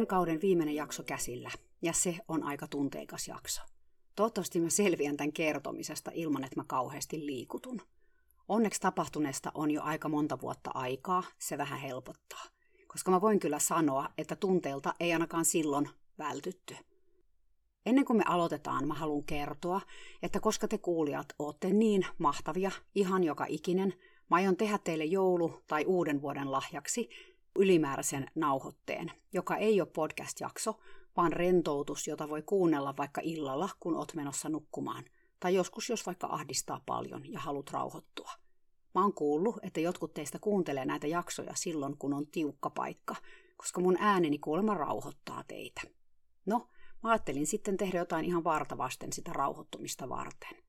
Tämän kauden viimeinen jakso käsillä, ja se on aika tunteikas jakso. Toivottavasti mä selviän tämän kertomisesta ilman, että mä kauheasti liikutun. Onneksi tapahtuneesta on jo aika monta vuotta aikaa, se vähän helpottaa. Koska mä voin kyllä sanoa, että tunteilta ei ainakaan silloin vältytty. Ennen kuin me aloitetaan, mä haluan kertoa, että koska te kuulijat ootte niin mahtavia, ihan joka ikinen, mä aion tehdä teille joulu- tai uuden vuoden lahjaksi ylimääräisen nauhoitteen, joka ei ole podcast-jakso, vaan rentoutus, jota voi kuunnella vaikka illalla, kun oot menossa nukkumaan. Tai joskus, jos vaikka ahdistaa paljon ja haluat rauhoittua. Mä oon kuullut, että jotkut teistä kuuntelee näitä jaksoja silloin, kun on tiukka paikka, koska mun ääneni kuulemma rauhoittaa teitä. No, mä ajattelin sitten tehdä jotain ihan vartavasten sitä rauhoittumista varten.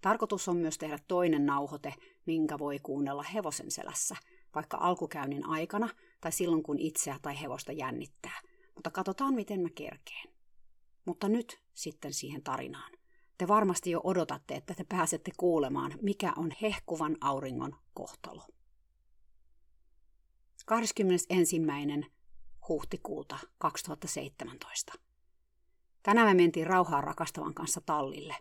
Tarkoitus on myös tehdä toinen nauhoite, minkä voi kuunnella hevosen selässä, vaikka alkukäynnin aikana tai silloin, kun itseä tai hevosta jännittää. Mutta katsotaan, miten mä kerkeen. Mutta nyt sitten siihen tarinaan. Te varmasti jo odotatte, että te pääsette kuulemaan, mikä on hehkuvan auringon kohtalo. 21. huhtikuuta 2017. Tänään me mentiin rauhaa rakastavan kanssa tallille.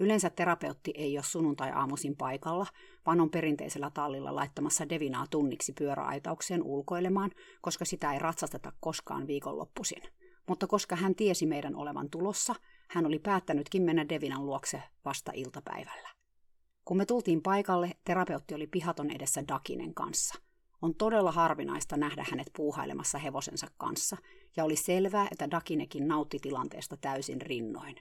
Yleensä terapeutti ei ole sunnuntai-aamuisin paikalla, vaan on perinteisellä tallilla laittamassa Devinaa tunniksi pyöräaitaukseen ulkoilemaan, koska sitä ei ratsasteta koskaan viikonloppuisin. Mutta koska hän tiesi meidän olevan tulossa, hän oli päättänytkin mennä Devinan luokse vasta iltapäivällä. Kun me tultiin paikalle, terapeutti oli pihaton edessä Dakinen kanssa. On todella harvinaista nähdä hänet puuhailemassa hevosensa kanssa, ja oli selvää, että Dakinekin nautti tilanteesta täysin rinnoin.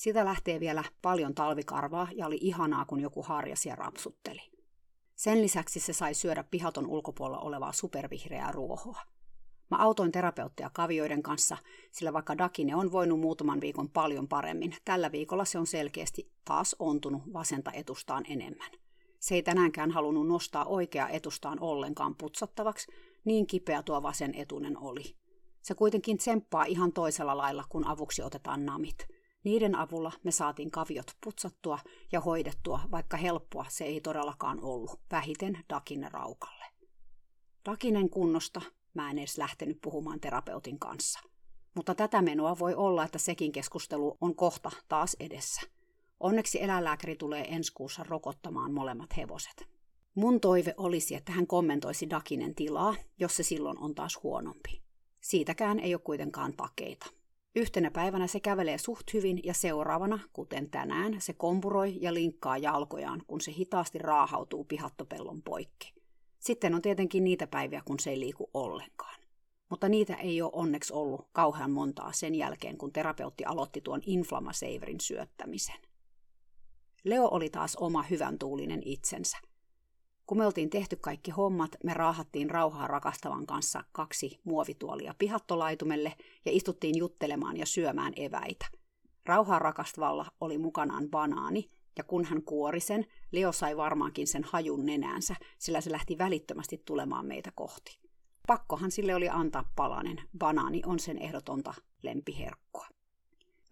Sitä lähtee vielä paljon talvikarvaa ja oli ihanaa, kun joku harjasi ja rapsutteli. Sen lisäksi se sai syödä pihaton ulkopuolella olevaa supervihreää ruohoa. Mä autoin terapeuttia kavioiden kanssa, sillä vaikka Dakine on voinut muutaman viikon paljon paremmin, tällä viikolla se on selkeästi taas ontunut vasenta etustaan enemmän. Se ei tänäänkään halunnut nostaa oikeaa etustaan ollenkaan putsattavaksi, niin kipeä tuo vasen etunen oli. Se kuitenkin tsemppaa ihan toisella lailla, kun avuksi otetaan namit – niiden avulla me saatiin kaviot putsattua ja hoidettua, vaikka helppoa se ei todellakaan ollut, vähiten Dakinen raukalle. Dakinen kunnosta mä en edes lähtenyt puhumaan terapeutin kanssa. Mutta tätä menoa voi olla, että sekin keskustelu on kohta taas edessä. Onneksi eläinlääkäri tulee ensi kuussa rokottamaan molemmat hevoset. Mun toive olisi, että hän kommentoisi Dakinen tilaa, jos se silloin on taas huonompi. Siitäkään ei ole kuitenkaan takeita. Yhtenä päivänä se kävelee suht hyvin ja seuraavana, kuten tänään, se kompuroi ja linkkaa jalkojaan, kun se hitaasti raahautuu pihattopellon poikki. Sitten on tietenkin niitä päiviä, kun se ei liiku ollenkaan. Mutta niitä ei ole onneksi ollut kauhean montaa sen jälkeen, kun terapeutti aloitti tuon inflammaseiverin syöttämisen. Leo oli taas oma hyvän tuulinen itsensä. Kun me oltiin tehty kaikki hommat, me raahattiin rauhaa rakastavan kanssa kaksi muovituolia pihattolaitumelle ja istuttiin juttelemaan ja syömään eväitä. Rauhaa rakastavalla oli mukanaan banaani, ja kun hän kuori sen, Leo sai varmaankin sen hajun nenäänsä, sillä se lähti välittömästi tulemaan meitä kohti. Pakkohan sille oli antaa palanen, banaani on sen ehdotonta lempiherkkua.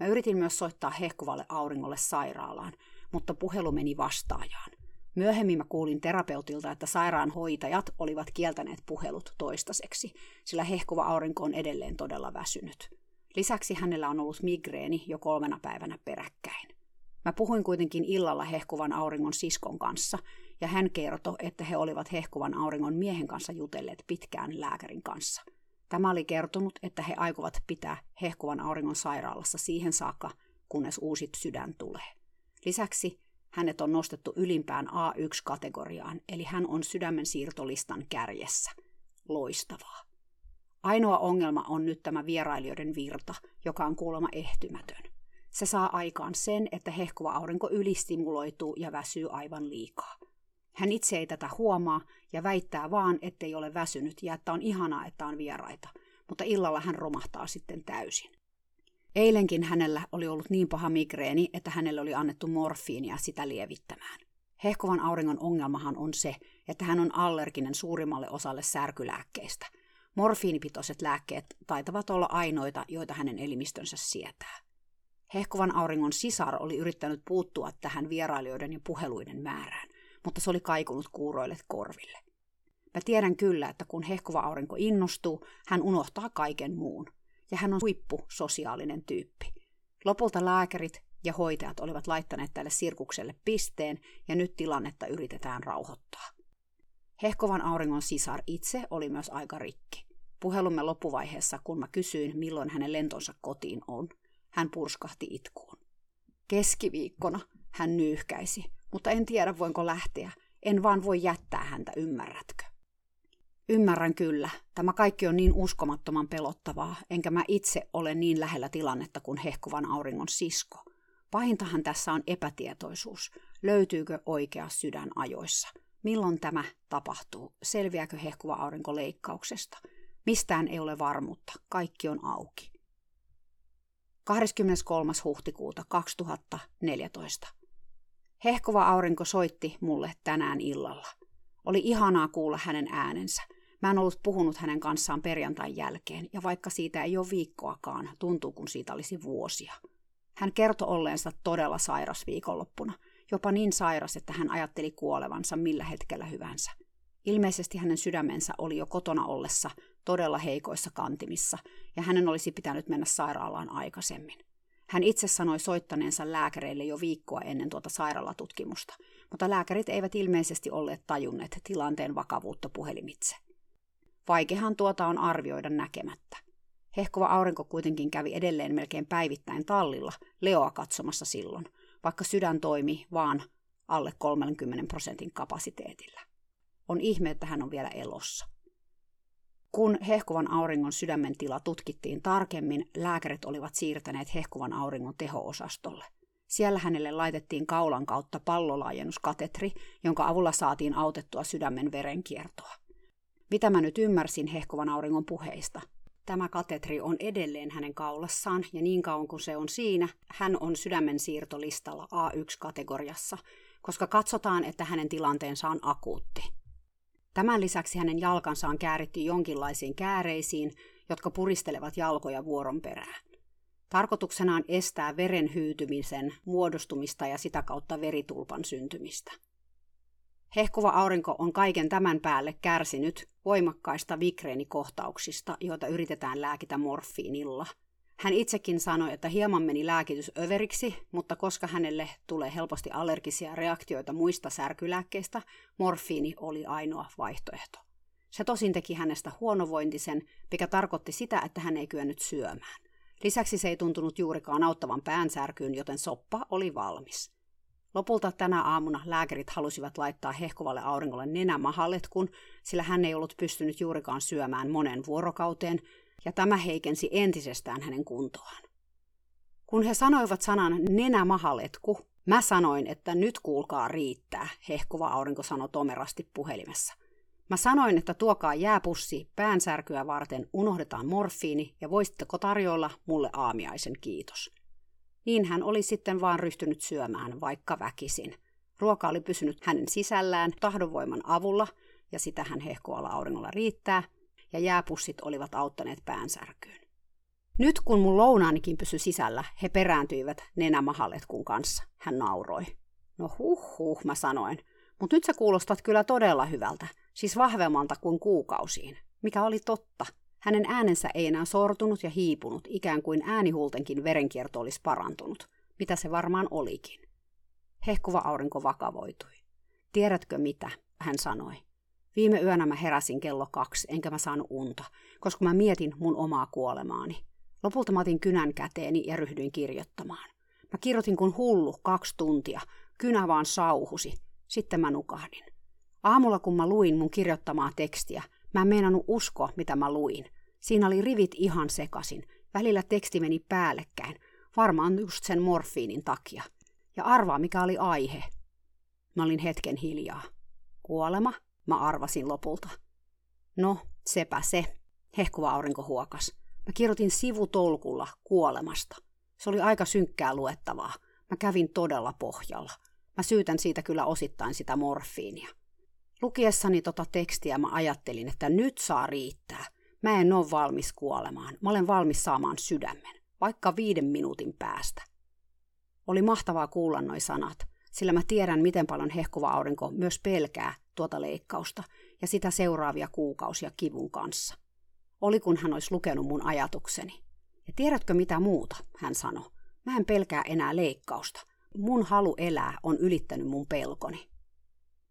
Mä yritin myös soittaa hehkuvalle auringolle sairaalaan, mutta puhelu meni vastaajaan. Myöhemmin mä kuulin terapeutilta, että sairaanhoitajat olivat kieltäneet puhelut toistaiseksi, sillä hehkuva aurinko on edelleen todella väsynyt. Lisäksi hänellä on ollut migreeni jo kolmena päivänä peräkkäin. Mä puhuin kuitenkin illalla hehkuvan auringon siskon kanssa, ja hän kertoi, että he olivat hehkuvan auringon miehen kanssa jutelleet pitkään lääkärin kanssa. Tämä oli kertonut, että he aikovat pitää hehkuvan auringon sairaalassa siihen saakka, kunnes uusi sydän tulee. Lisäksi hänet on nostettu ylimpään A1-kategoriaan, eli hän on sydämen siirtolistan kärjessä. Loistavaa. Ainoa ongelma on nyt tämä vierailijoiden virta, joka on kuulemma ehtymätön. Se saa aikaan sen, että hehkuva aurinko ylistimuloituu ja väsyy aivan liikaa. Hän itse ei tätä huomaa ja väittää vaan, ettei ole väsynyt ja että on ihanaa, että on vieraita. mutta illalla hän romahtaa sitten täysin. Eilenkin hänellä oli ollut niin paha migreeni, että hänelle oli annettu morfiinia sitä lievittämään. Hehkovan auringon ongelmahan on se, että hän on allerginen suurimmalle osalle särkylääkkeistä. Morfiinipitoiset lääkkeet taitavat olla ainoita, joita hänen elimistönsä sietää. Hehkovan auringon sisar oli yrittänyt puuttua tähän vierailijoiden ja puheluiden määrään, mutta se oli kaikunut kuuroille korville. Mä tiedän kyllä, että kun hehkova aurinko innostuu, hän unohtaa kaiken muun. Ja hän on huippu sosiaalinen tyyppi. Lopulta lääkärit ja hoitajat olivat laittaneet tälle sirkukselle pisteen, ja nyt tilannetta yritetään rauhoittaa. Hehkovan auringon sisar itse oli myös aika rikki. Puhelumme loppuvaiheessa, kun mä kysyin, milloin hänen lentonsa kotiin on, hän purskahti itkuun. Keskiviikkona hän nyyhkäisi, mutta en tiedä voinko lähteä. En vaan voi jättää häntä, ymmärrätkö? Ymmärrän kyllä. Tämä kaikki on niin uskomattoman pelottavaa, enkä mä itse ole niin lähellä tilannetta kuin hehkuvan auringon sisko. Pahintahan tässä on epätietoisuus. Löytyykö oikea sydän ajoissa? Milloin tämä tapahtuu? Selviääkö hehkuva aurinko leikkauksesta? Mistään ei ole varmuutta. Kaikki on auki. 23. huhtikuuta 2014. Hehkuva aurinko soitti mulle tänään illalla. Oli ihanaa kuulla hänen äänensä. Mä en ollut puhunut hänen kanssaan perjantain jälkeen, ja vaikka siitä ei ole viikkoakaan, tuntuu kun siitä olisi vuosia. Hän kertoi olleensa todella sairas viikonloppuna, jopa niin sairas, että hän ajatteli kuolevansa millä hetkellä hyvänsä. Ilmeisesti hänen sydämensä oli jo kotona ollessa todella heikoissa kantimissa, ja hänen olisi pitänyt mennä sairaalaan aikaisemmin. Hän itse sanoi soittaneensa lääkäreille jo viikkoa ennen tuota sairaalatutkimusta, mutta lääkärit eivät ilmeisesti olleet tajunneet tilanteen vakavuutta puhelimitse. Vaikehan tuota on arvioida näkemättä. Hehkova aurinko kuitenkin kävi edelleen melkein päivittäin tallilla Leoa katsomassa silloin, vaikka sydän toimi vaan alle 30 prosentin kapasiteetillä. On ihme, että hän on vielä elossa. Kun hehkuvan auringon sydämen tila tutkittiin tarkemmin, lääkärit olivat siirtäneet hehkuvan auringon teho-osastolle. Siellä hänelle laitettiin kaulan kautta pallolaajennuskatetri, jonka avulla saatiin autettua sydämen verenkiertoa. Mitä mä nyt ymmärsin hehkuvan auringon puheista? Tämä katetri on edelleen hänen kaulassaan, ja niin kauan kuin se on siinä, hän on sydämen siirtolistalla A1-kategoriassa, koska katsotaan, että hänen tilanteensa on akuutti. Tämän lisäksi hänen jalkansa on kääritty jonkinlaisiin kääreisiin, jotka puristelevat jalkoja vuoron perään. Tarkoituksena on estää veren hyytymisen muodostumista ja sitä kautta veritulpan syntymistä. Hehkuva aurinko on kaiken tämän päälle kärsinyt voimakkaista vikreenikohtauksista, joita yritetään lääkitä morfiinilla. Hän itsekin sanoi, että hieman meni lääkitys överiksi, mutta koska hänelle tulee helposti allergisia reaktioita muista särkylääkkeistä, morfiini oli ainoa vaihtoehto. Se tosin teki hänestä huonovointisen, mikä tarkoitti sitä, että hän ei kyennyt syömään. Lisäksi se ei tuntunut juurikaan auttavan päänsärkyyn, joten soppa oli valmis. Lopulta tänä aamuna lääkärit halusivat laittaa hehkuvalle auringolle nenämahalletkun, sillä hän ei ollut pystynyt juurikaan syömään monen vuorokauteen, ja tämä heikensi entisestään hänen kuntoaan. Kun he sanoivat sanan nenämahaletku, mä sanoin, että nyt kuulkaa riittää, hehkuva aurinko sanoi tomerasti puhelimessa. Mä sanoin, että tuokaa jääpussi päänsärkyä varten, unohdetaan morfiini ja voisitteko tarjoilla mulle aamiaisen kiitos. Niin hän oli sitten vaan ryhtynyt syömään, vaikka väkisin. Ruoka oli pysynyt hänen sisällään tahdonvoiman avulla, ja sitä hän hehkoalla auringolla riittää, ja jääpussit olivat auttaneet päänsärkyyn. Nyt kun mun lounaanikin pysyi sisällä, he perääntyivät nenämahaletkun kanssa. Hän nauroi. No huh huh, mä sanoin. Mutta nyt sä kuulostat kyllä todella hyvältä, siis vahvemmalta kuin kuukausiin. Mikä oli totta. Hänen äänensä ei enää sortunut ja hiipunut, ikään kuin äänihuultenkin verenkierto olisi parantunut, mitä se varmaan olikin. Hehkuva aurinko vakavoitui. Tiedätkö mitä, hän sanoi. Viime yönä mä heräsin kello kaksi, enkä mä saanut unta, koska mä mietin mun omaa kuolemaani. Lopulta mä otin kynän käteeni ja ryhdyin kirjoittamaan. Mä kirjoitin kuin hullu kaksi tuntia. Kynä vaan sauhusi. Sitten mä nukahdin. Aamulla kun mä luin mun kirjoittamaa tekstiä, mä en meinannut uskoa, mitä mä luin. Siinä oli rivit ihan sekasin. Välillä teksti meni päällekkäin. Varmaan just sen morfiinin takia. Ja arvaa, mikä oli aihe. Mä olin hetken hiljaa. Kuolema? Mä arvasin lopulta. No, sepä se. Hehkuva aurinko huokas. Mä kirjoitin sivutolkulla kuolemasta. Se oli aika synkkää luettavaa. Mä kävin todella pohjalla. Mä syytän siitä kyllä osittain sitä morfiinia. Lukiessani tota tekstiä mä ajattelin, että nyt saa riittää. Mä en ole valmis kuolemaan. Mä olen valmis saamaan sydämen, vaikka viiden minuutin päästä. Oli mahtavaa kuulla noi sanat, sillä mä tiedän, miten paljon hehkuva aurinko myös pelkää tuota leikkausta ja sitä seuraavia kuukausia kivun kanssa. Oli kun hän olisi lukenut mun ajatukseni. Ja tiedätkö mitä muuta, hän sanoi. Mä en pelkää enää leikkausta. Mun halu elää on ylittänyt mun pelkoni.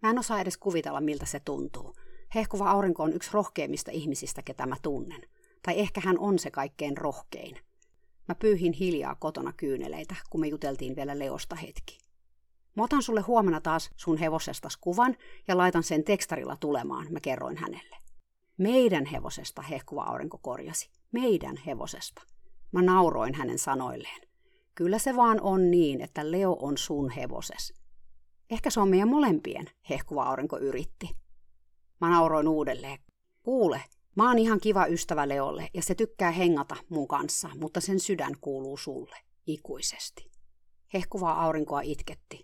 Mä en osaa edes kuvitella, miltä se tuntuu. Hehkuva aurinko on yksi rohkeimmista ihmisistä, ketä mä tunnen. Tai ehkä hän on se kaikkein rohkein. Mä pyyhin hiljaa kotona kyyneleitä, kun me juteltiin vielä Leosta hetki. Mä otan sulle huomenna taas sun hevosestas kuvan ja laitan sen tekstarilla tulemaan, mä kerroin hänelle. Meidän hevosesta, hehkuva aurinko korjasi. Meidän hevosesta. Mä nauroin hänen sanoilleen. Kyllä se vaan on niin, että Leo on sun hevoses. Ehkä se on meidän molempien, hehkuva aurinko yritti. Mä nauroin uudelleen. Kuule, mä oon ihan kiva ystävä Leolle ja se tykkää hengata mun kanssa, mutta sen sydän kuuluu sulle, ikuisesti. Hehkuvaa aurinkoa itketti.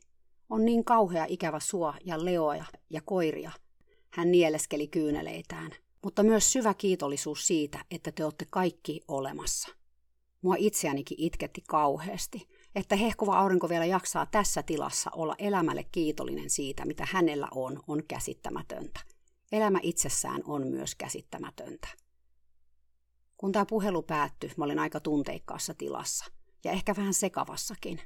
On niin kauhea ikävä sua ja Leoja ja koiria. Hän nieleskeli kyyneleitään, mutta myös syvä kiitollisuus siitä, että te olette kaikki olemassa. Mua itseänikin itketti kauheasti, että hehkuva aurinko vielä jaksaa tässä tilassa olla elämälle kiitollinen siitä, mitä hänellä on, on käsittämätöntä. Elämä itsessään on myös käsittämätöntä. Kun tämä puhelu päättyi, mä olin aika tunteikkaassa tilassa, ja ehkä vähän sekavassakin.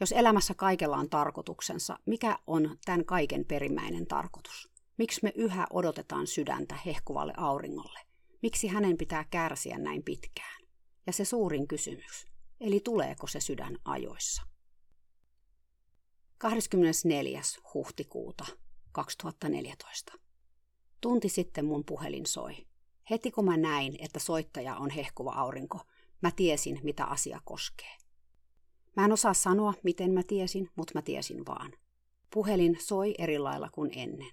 Jos elämässä kaikella on tarkoituksensa, mikä on tämän kaiken perimmäinen tarkoitus? Miksi me yhä odotetaan sydäntä hehkuvalle auringolle? Miksi hänen pitää kärsiä näin pitkään? Ja se suurin kysymys, eli tuleeko se sydän ajoissa? 24. huhtikuuta 2014. Tunti sitten mun puhelin soi. Heti kun mä näin, että soittaja on hehkuva aurinko, mä tiesin, mitä asia koskee. Mä en osaa sanoa, miten mä tiesin, mutta mä tiesin vaan. Puhelin soi eri lailla kuin ennen.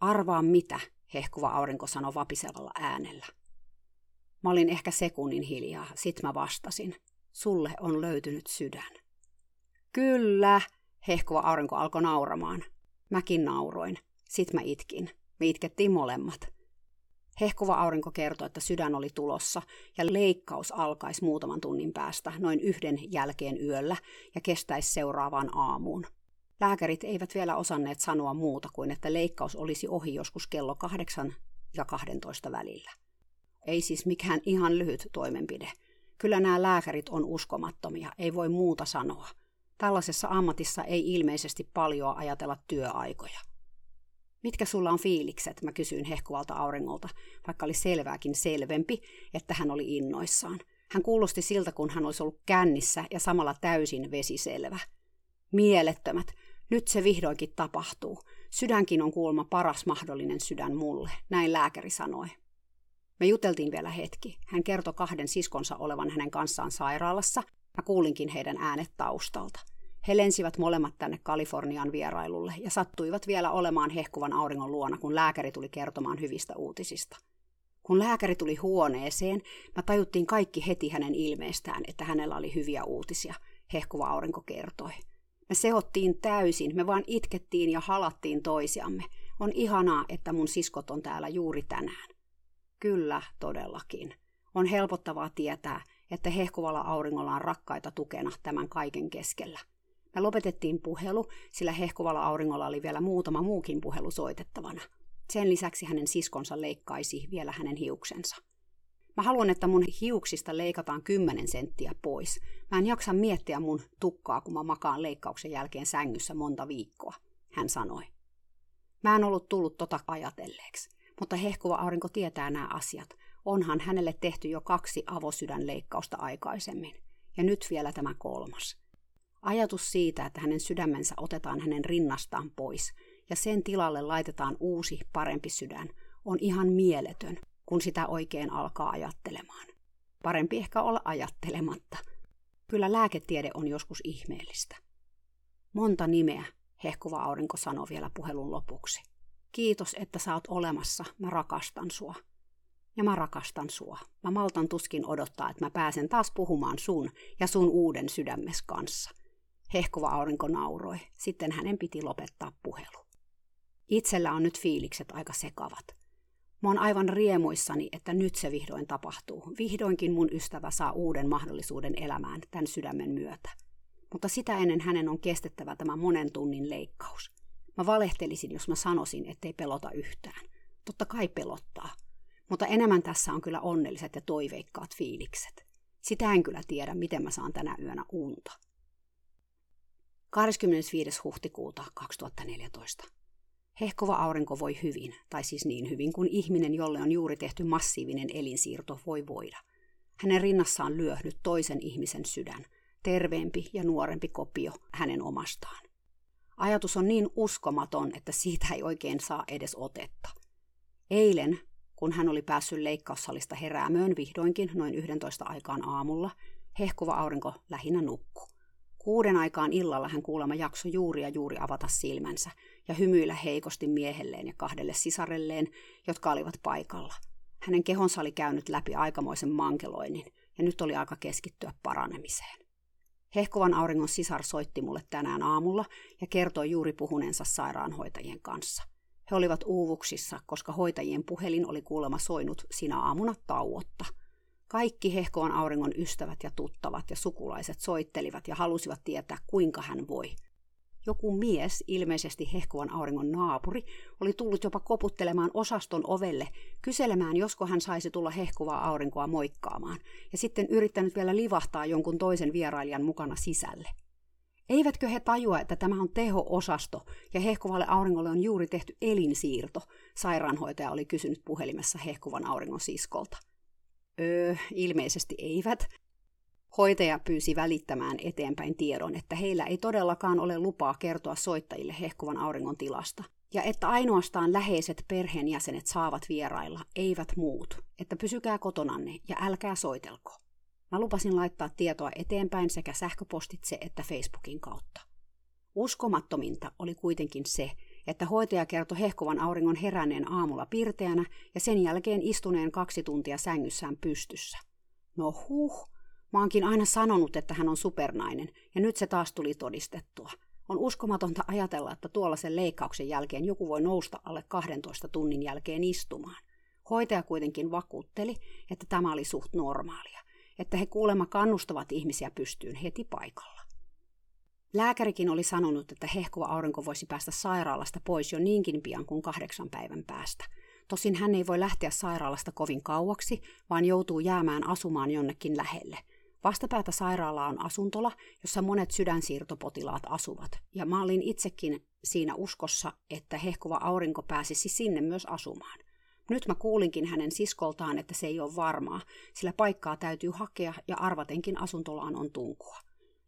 Arvaa mitä, hehkuva aurinko sanoi vapisevalla äänellä. Mä olin ehkä sekunnin hiljaa, sit mä vastasin. Sulle on löytynyt sydän. Kyllä, hehkuva aurinko alkoi nauramaan. Mäkin nauroin. Sit mä itkin. Me itkettiin molemmat. Hehkuva aurinko kertoi, että sydän oli tulossa ja leikkaus alkaisi muutaman tunnin päästä, noin yhden jälkeen yöllä ja kestäisi seuraavaan aamuun. Lääkärit eivät vielä osanneet sanoa muuta kuin, että leikkaus olisi ohi joskus kello 8 ja 12 välillä. Ei siis mikään ihan lyhyt toimenpide. Kyllä nämä lääkärit on uskomattomia, ei voi muuta sanoa. Tällaisessa ammatissa ei ilmeisesti paljon ajatella työaikoja. Mitkä sulla on fiilikset, mä kysyin hehkuvalta auringolta, vaikka oli selvääkin selvempi, että hän oli innoissaan. Hän kuulosti siltä, kun hän olisi ollut kännissä ja samalla täysin vesiselvä. Mielettömät. Nyt se vihdoinkin tapahtuu. Sydänkin on kuulma paras mahdollinen sydän mulle, näin lääkäri sanoi. Me juteltiin vielä hetki. Hän kertoi kahden siskonsa olevan hänen kanssaan sairaalassa. Mä kuulinkin heidän äänet taustalta. He lensivät molemmat tänne Kalifornian vierailulle ja sattuivat vielä olemaan hehkuvan auringon luona, kun lääkäri tuli kertomaan hyvistä uutisista. Kun lääkäri tuli huoneeseen, mä tajuttiin kaikki heti hänen ilmeestään, että hänellä oli hyviä uutisia, hehkuva aurinko kertoi. Me seottiin täysin, me vaan itkettiin ja halattiin toisiamme. On ihanaa, että mun siskot on täällä juuri tänään. Kyllä, todellakin. On helpottavaa tietää, että hehkuvalla auringolla on rakkaita tukena tämän kaiken keskellä. Me lopetettiin puhelu, sillä hehkuvalla auringolla oli vielä muutama muukin puhelu soitettavana. Sen lisäksi hänen siskonsa leikkaisi vielä hänen hiuksensa. Mä haluan, että mun hiuksista leikataan 10 senttiä pois. Mä en jaksa miettiä mun tukkaa, kun mä makaan leikkauksen jälkeen sängyssä monta viikkoa, hän sanoi. Mä en ollut tullut tota ajatelleeksi, mutta hehkuva aurinko tietää nämä asiat. Onhan hänelle tehty jo kaksi avosydänleikkausta aikaisemmin. Ja nyt vielä tämä kolmas. Ajatus siitä, että hänen sydämensä otetaan hänen rinnastaan pois ja sen tilalle laitetaan uusi, parempi sydän, on ihan mieletön, kun sitä oikein alkaa ajattelemaan. Parempi ehkä olla ajattelematta. Kyllä lääketiede on joskus ihmeellistä. Monta nimeä, hehkuva aurinko sanoi vielä puhelun lopuksi. Kiitos, että sä oot olemassa, mä rakastan sua. Ja mä rakastan sua. Mä maltan tuskin odottaa, että mä pääsen taas puhumaan sun ja sun uuden sydämes kanssa. Hehkova aurinko nauroi. Sitten hänen piti lopettaa puhelu. Itsellä on nyt fiilikset aika sekavat. Mä oon aivan riemuissani, että nyt se vihdoin tapahtuu. Vihdoinkin mun ystävä saa uuden mahdollisuuden elämään tämän sydämen myötä. Mutta sitä ennen hänen on kestettävä tämä monen tunnin leikkaus. Mä valehtelisin, jos mä sanoisin, ettei pelota yhtään. Totta kai pelottaa. Mutta enemmän tässä on kyllä onnelliset ja toiveikkaat fiilikset. Sitä en kyllä tiedä, miten mä saan tänä yönä unta. 25. huhtikuuta 2014. Hehkova aurinko voi hyvin, tai siis niin hyvin kuin ihminen, jolle on juuri tehty massiivinen elinsiirto, voi voida. Hänen rinnassaan lyö nyt toisen ihmisen sydän, terveempi ja nuorempi kopio hänen omastaan. Ajatus on niin uskomaton, että siitä ei oikein saa edes otetta. Eilen, kun hän oli päässyt leikkaussalista heräämöön vihdoinkin noin 11 aikaan aamulla, hehkuva aurinko lähinnä nukku. Kuuden aikaan illalla hän kuulemma jakso juuri ja juuri avata silmänsä ja hymyillä heikosti miehelleen ja kahdelle sisarelleen, jotka olivat paikalla. Hänen kehonsa oli käynyt läpi aikamoisen mankeloinnin ja nyt oli aika keskittyä paranemiseen. Hehkuvan auringon sisar soitti mulle tänään aamulla ja kertoi juuri puhuneensa sairaanhoitajien kanssa. He olivat uuvuksissa, koska hoitajien puhelin oli kuulemma soinut sinä aamuna tauotta – kaikki hehkoan auringon ystävät ja tuttavat ja sukulaiset soittelivat ja halusivat tietää, kuinka hän voi. Joku mies, ilmeisesti hehkoan auringon naapuri, oli tullut jopa koputtelemaan osaston ovelle, kyselemään, josko hän saisi tulla hehkuvaa aurinkoa moikkaamaan, ja sitten yrittänyt vielä livahtaa jonkun toisen vierailijan mukana sisälle. Eivätkö he tajua, että tämä on teho-osasto ja hehkuvalle auringolle on juuri tehty elinsiirto, sairaanhoitaja oli kysynyt puhelimessa hehkuvan auringon siskolta. Öö, ilmeisesti eivät. Hoitaja pyysi välittämään eteenpäin tiedon, että heillä ei todellakaan ole lupaa kertoa soittajille hehkuvan auringon tilasta, ja että ainoastaan läheiset perheenjäsenet saavat vierailla, eivät muut, että pysykää kotonanne ja älkää soitelko. Mä lupasin laittaa tietoa eteenpäin sekä sähköpostitse että Facebookin kautta. Uskomattominta oli kuitenkin se, että hoitaja kertoi hehkuvan auringon heränneen aamulla pirteänä ja sen jälkeen istuneen kaksi tuntia sängyssään pystyssä. No huh, mä oonkin aina sanonut, että hän on supernainen, ja nyt se taas tuli todistettua. On uskomatonta ajatella, että tuollaisen leikkauksen jälkeen joku voi nousta alle 12 tunnin jälkeen istumaan. Hoitaja kuitenkin vakuutteli, että tämä oli suht normaalia, että he kuulemma kannustavat ihmisiä pystyyn heti paikalla. Lääkärikin oli sanonut, että hehkuva aurinko voisi päästä sairaalasta pois jo niinkin pian kuin kahdeksan päivän päästä. Tosin hän ei voi lähteä sairaalasta kovin kauaksi, vaan joutuu jäämään asumaan jonnekin lähelle. Vastapäätä sairaalaa on asuntola, jossa monet sydänsiirtopotilaat asuvat, ja mä olin itsekin siinä uskossa, että hehkuva aurinko pääsisi sinne myös asumaan. Nyt mä kuulinkin hänen siskoltaan, että se ei ole varmaa, sillä paikkaa täytyy hakea ja arvatenkin asuntolaan on tunkua.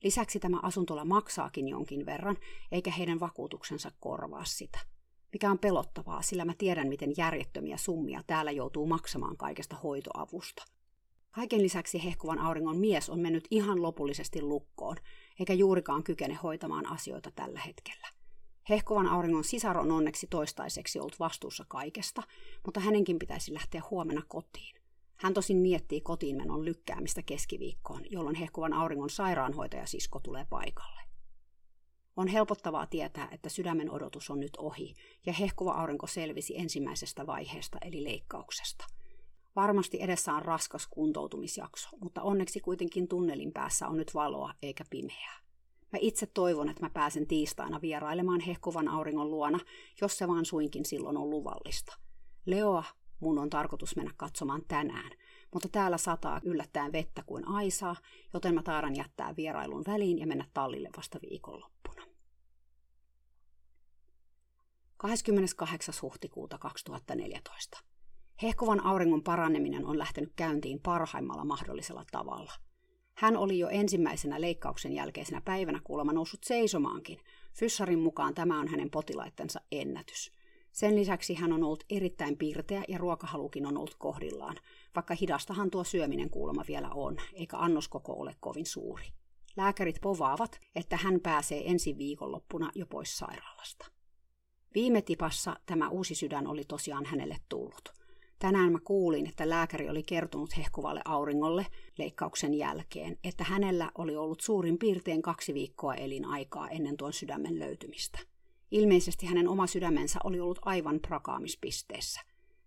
Lisäksi tämä asuntola maksaakin jonkin verran, eikä heidän vakuutuksensa korvaa sitä. Mikä on pelottavaa, sillä mä tiedän, miten järjettömiä summia täällä joutuu maksamaan kaikesta hoitoavusta. Kaiken lisäksi hehkuvan auringon mies on mennyt ihan lopullisesti lukkoon, eikä juurikaan kykene hoitamaan asioita tällä hetkellä. Hehkuvan auringon sisar on onneksi toistaiseksi ollut vastuussa kaikesta, mutta hänenkin pitäisi lähteä huomenna kotiin. Hän tosin miettii kotiinmenon lykkäämistä keskiviikkoon, jolloin hehkuvan auringon sairaanhoitajasisko tulee paikalle. On helpottavaa tietää, että sydämen odotus on nyt ohi, ja hehkuva aurinko selvisi ensimmäisestä vaiheesta eli leikkauksesta. Varmasti edessä on raskas kuntoutumisjakso, mutta onneksi kuitenkin tunnelin päässä on nyt valoa eikä pimeää. Mä itse toivon, että mä pääsen tiistaina vierailemaan hehkuvan auringon luona, jos se vaan suinkin silloin on luvallista. Leoa mun on tarkoitus mennä katsomaan tänään, mutta täällä sataa yllättäen vettä kuin aisaa, joten mä taaran jättää vierailun väliin ja mennä tallille vasta viikonloppuna. 28. huhtikuuta 2014. Hehkuvan auringon paraneminen on lähtenyt käyntiin parhaimmalla mahdollisella tavalla. Hän oli jo ensimmäisenä leikkauksen jälkeisenä päivänä kuulemma noussut seisomaankin. Fyssarin mukaan tämä on hänen potilaittensa ennätys – sen lisäksi hän on ollut erittäin piirteä ja ruokahalukin on ollut kohdillaan, vaikka hidastahan tuo syöminen kuulemma vielä on, eikä annoskoko ole kovin suuri. Lääkärit povaavat, että hän pääsee ensi viikonloppuna jo pois sairaalasta. Viime tipassa tämä uusi sydän oli tosiaan hänelle tullut. Tänään mä kuulin, että lääkäri oli kertonut hehkuvalle auringolle leikkauksen jälkeen, että hänellä oli ollut suurin piirtein kaksi viikkoa elinaikaa ennen tuon sydämen löytymistä. Ilmeisesti hänen oma sydämensä oli ollut aivan prakaamispisteessä.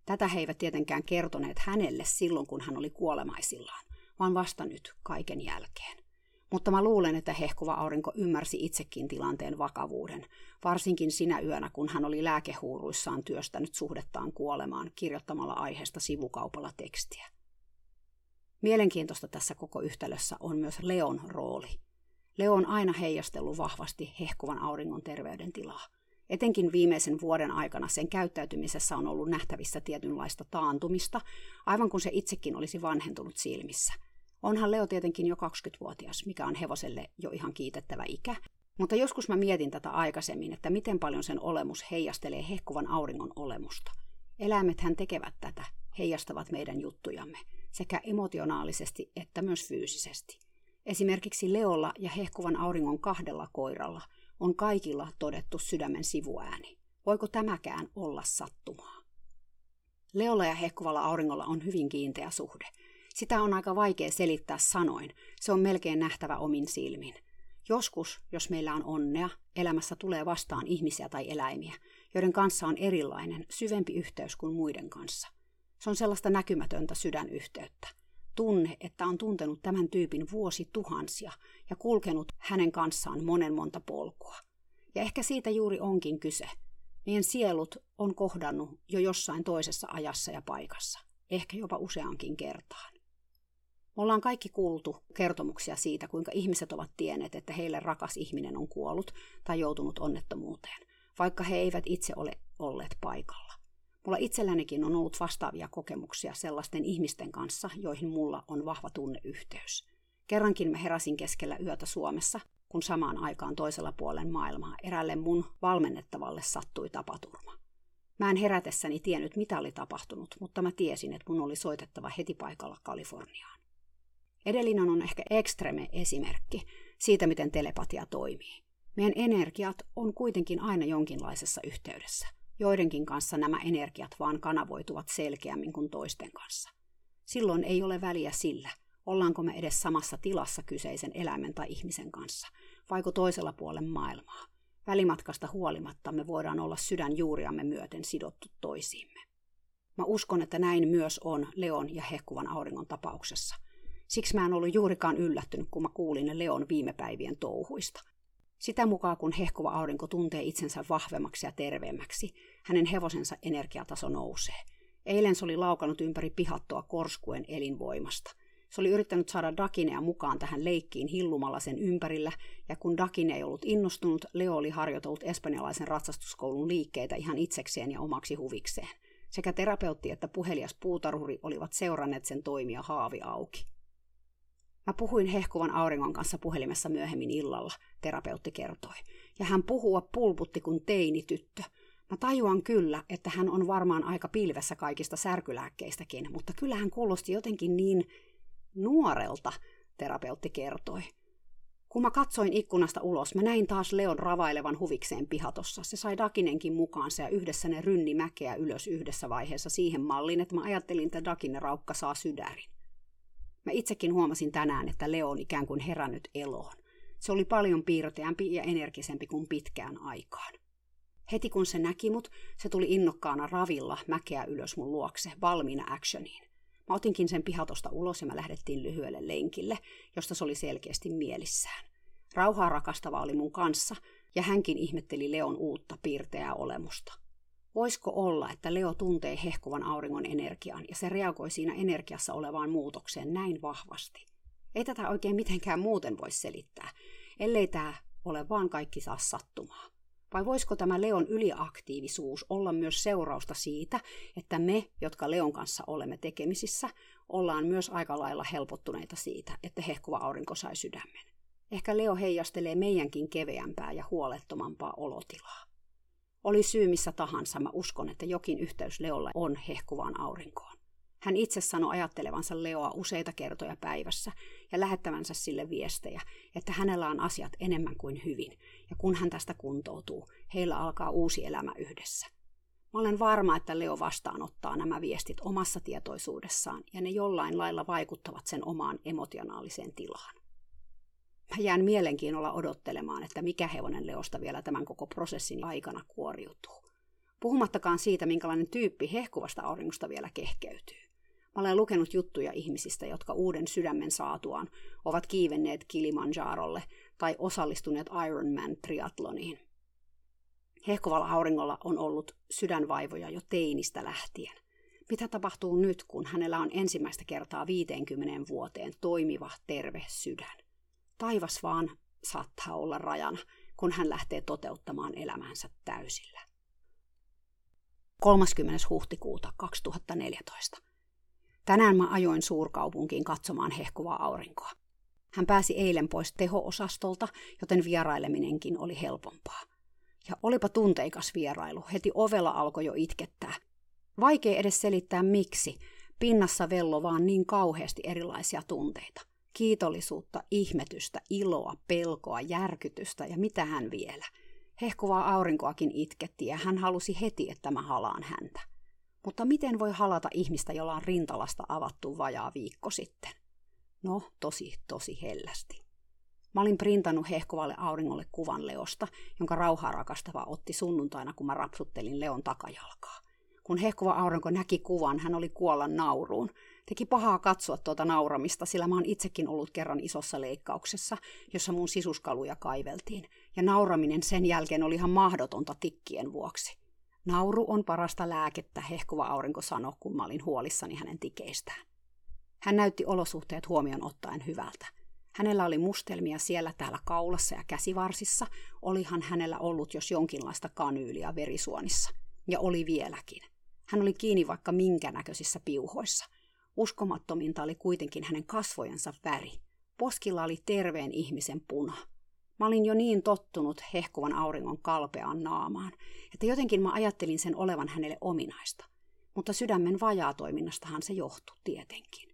Tätä he eivät tietenkään kertoneet hänelle silloin, kun hän oli kuolemaisillaan, vaan vasta nyt kaiken jälkeen. Mutta mä luulen, että hehkuva aurinko ymmärsi itsekin tilanteen vakavuuden, varsinkin sinä yönä, kun hän oli lääkehuuruissaan työstänyt suhdettaan kuolemaan kirjoittamalla aiheesta sivukaupalla tekstiä. Mielenkiintoista tässä koko yhtälössä on myös Leon rooli. Leo on aina heijastellut vahvasti hehkuvan auringon terveydentilaa. Etenkin viimeisen vuoden aikana sen käyttäytymisessä on ollut nähtävissä tietynlaista taantumista, aivan kun se itsekin olisi vanhentunut silmissä – Onhan Leo tietenkin jo 20-vuotias, mikä on hevoselle jo ihan kiitettävä ikä. Mutta joskus mä mietin tätä aikaisemmin, että miten paljon sen olemus heijastelee hehkuvan auringon olemusta. Eläimethän tekevät tätä, heijastavat meidän juttujamme, sekä emotionaalisesti että myös fyysisesti. Esimerkiksi Leolla ja hehkuvan auringon kahdella koiralla on kaikilla todettu sydämen sivuääni. Voiko tämäkään olla sattumaa? Leolla ja hehkuvalla auringolla on hyvin kiinteä suhde – sitä on aika vaikea selittää sanoin. Se on melkein nähtävä omin silmin. Joskus, jos meillä on onnea, elämässä tulee vastaan ihmisiä tai eläimiä, joiden kanssa on erilainen, syvempi yhteys kuin muiden kanssa. Se on sellaista näkymätöntä sydänyhteyttä. Tunne, että on tuntenut tämän tyypin vuosi tuhansia ja kulkenut hänen kanssaan monen monta polkua. Ja ehkä siitä juuri onkin kyse. Meidän sielut on kohdannut jo jossain toisessa ajassa ja paikassa, ehkä jopa useankin kertaan. Ollaan kaikki kuultu kertomuksia siitä, kuinka ihmiset ovat tienneet, että heille rakas ihminen on kuollut tai joutunut onnettomuuteen, vaikka he eivät itse ole olleet paikalla. Mulla itsellänikin on ollut vastaavia kokemuksia sellaisten ihmisten kanssa, joihin mulla on vahva tunneyhteys. Kerrankin mä heräsin keskellä yötä Suomessa, kun samaan aikaan toisella puolen maailmaa erälle mun valmennettavalle sattui tapaturma. Mä en herätessäni tiennyt, mitä oli tapahtunut, mutta mä tiesin, että mun oli soitettava heti paikalla Kaliforniaan. Edellinen on ehkä ekstreme esimerkki siitä, miten telepatia toimii. Meidän energiat on kuitenkin aina jonkinlaisessa yhteydessä. Joidenkin kanssa nämä energiat vaan kanavoituvat selkeämmin kuin toisten kanssa. Silloin ei ole väliä sillä, ollaanko me edes samassa tilassa kyseisen eläimen tai ihmisen kanssa, vaiko toisella puolen maailmaa. Välimatkasta huolimatta me voidaan olla sydän juuriamme myöten sidottu toisiimme. Mä uskon, että näin myös on Leon ja hehkuvan auringon tapauksessa – Siksi mä en ollut juurikaan yllättynyt, kun mä kuulin Leon viime päivien touhuista. Sitä mukaan, kun hehkuva aurinko tuntee itsensä vahvemmaksi ja terveemmäksi, hänen hevosensa energiataso nousee. Eilen se oli laukanut ympäri pihattoa korskuen elinvoimasta. Se oli yrittänyt saada Dakinea mukaan tähän leikkiin hillumalla sen ympärillä, ja kun Dakine ei ollut innostunut, Leo oli harjoitellut espanjalaisen ratsastuskoulun liikkeitä ihan itsekseen ja omaksi huvikseen. Sekä terapeutti että puhelias puutarhuri olivat seuranneet sen toimia haavi auki. Mä puhuin hehkuvan auringon kanssa puhelimessa myöhemmin illalla, terapeutti kertoi. Ja hän puhua pulputti kuin teinityttö. Mä tajuan kyllä, että hän on varmaan aika pilvessä kaikista särkylääkkeistäkin, mutta kyllä hän kuulosti jotenkin niin nuorelta, terapeutti kertoi. Kun mä katsoin ikkunasta ulos, mä näin taas Leon ravailevan huvikseen pihatossa. Se sai Dakinenkin mukaansa ja yhdessä ne rynni mäkeä ylös yhdessä vaiheessa siihen malliin, että mä ajattelin, että Dakinen raukka saa sydärin. Mä itsekin huomasin tänään, että Leo on ikään kuin herännyt eloon. Se oli paljon piirteämpi ja energisempi kuin pitkään aikaan. Heti kun se näki mut, se tuli innokkaana ravilla mäkeä ylös mun luokse, valmiina actioniin. Mä otinkin sen pihatosta ulos ja mä lähdettiin lyhyelle lenkille, josta se oli selkeästi mielissään. Rauhaa rakastava oli mun kanssa, ja hänkin ihmetteli Leon uutta piirteää olemusta. Voisiko olla, että Leo tuntee hehkuvan auringon energian ja se reagoi siinä energiassa olevaan muutokseen näin vahvasti? Ei tätä oikein mitenkään muuten voi selittää, ellei tämä ole vaan kaikki saa sattumaa. Vai voisiko tämä Leon yliaktiivisuus olla myös seurausta siitä, että me, jotka Leon kanssa olemme tekemisissä, ollaan myös aika lailla helpottuneita siitä, että hehkuva aurinko sai sydämen. Ehkä Leo heijastelee meidänkin keveämpää ja huolettomampaa olotilaa. Oli syy missä tahansa, mä uskon, että jokin yhteys Leolla on hehkuvaan aurinkoon. Hän itse sanoi ajattelevansa Leoa useita kertoja päivässä ja lähettävänsä sille viestejä, että hänellä on asiat enemmän kuin hyvin, ja kun hän tästä kuntoutuu, heillä alkaa uusi elämä yhdessä. Mä olen varma, että Leo vastaanottaa nämä viestit omassa tietoisuudessaan ja ne jollain lailla vaikuttavat sen omaan emotionaaliseen tilaan. Jään mielenkiinnolla odottelemaan, että mikä hevonen Leosta vielä tämän koko prosessin aikana kuoriutuu. Puhumattakaan siitä, minkälainen tyyppi hehkuvasta auringosta vielä kehkeytyy. Mä olen lukenut juttuja ihmisistä, jotka uuden sydämen saatuaan ovat kiivenneet Kilimanjarolle tai osallistuneet Ironman triatloniin. Hehkuvalla auringolla on ollut sydänvaivoja jo teinistä lähtien. Mitä tapahtuu nyt, kun hänellä on ensimmäistä kertaa 50 vuoteen toimiva, terve sydän? Taivas vaan saattaa olla rajana, kun hän lähtee toteuttamaan elämänsä täysillä. 30. huhtikuuta 2014. Tänään mä ajoin suurkaupunkiin katsomaan hehkuvaa aurinkoa. Hän pääsi eilen pois teho-osastolta, joten vieraileminenkin oli helpompaa. Ja olipa tunteikas vierailu, heti ovella alkoi jo itkettää. Vaikea edes selittää miksi, pinnassa vello vaan niin kauheasti erilaisia tunteita. Kiitollisuutta, ihmetystä, iloa, pelkoa, järkytystä ja mitä hän vielä. Hehkuvaa aurinkoakin itketti ja hän halusi heti, että mä halaan häntä. Mutta miten voi halata ihmistä, jolla on rintalasta avattu vajaa viikko sitten? No, tosi, tosi hellästi. Mä olin printannut hehkovalle auringolle kuvan Leosta, jonka rauhaa rakastava otti sunnuntaina, kun mä rapsuttelin Leon takajalkaa. Kun hehkova aurinko näki kuvan, hän oli kuolla nauruun. Teki pahaa katsoa tuota nauramista, sillä mä oon itsekin ollut kerran isossa leikkauksessa, jossa mun sisuskaluja kaiveltiin. Ja nauraminen sen jälkeen oli ihan mahdotonta tikkien vuoksi. Nauru on parasta lääkettä, hehkuva aurinko sanoi, kun mä olin huolissani hänen tikeistään. Hän näytti olosuhteet huomioon ottaen hyvältä. Hänellä oli mustelmia siellä täällä kaulassa ja käsivarsissa, olihan hänellä ollut jos jonkinlaista kanyyliä verisuonissa. Ja oli vieläkin. Hän oli kiinni vaikka minkä näköisissä piuhoissa. Uskomattominta oli kuitenkin hänen kasvojensa väri. Poskilla oli terveen ihmisen puna. Mä olin jo niin tottunut hehkuvan auringon kalpeaan naamaan, että jotenkin mä ajattelin sen olevan hänelle ominaista. Mutta sydämen vajaa toiminnastahan se johtui tietenkin.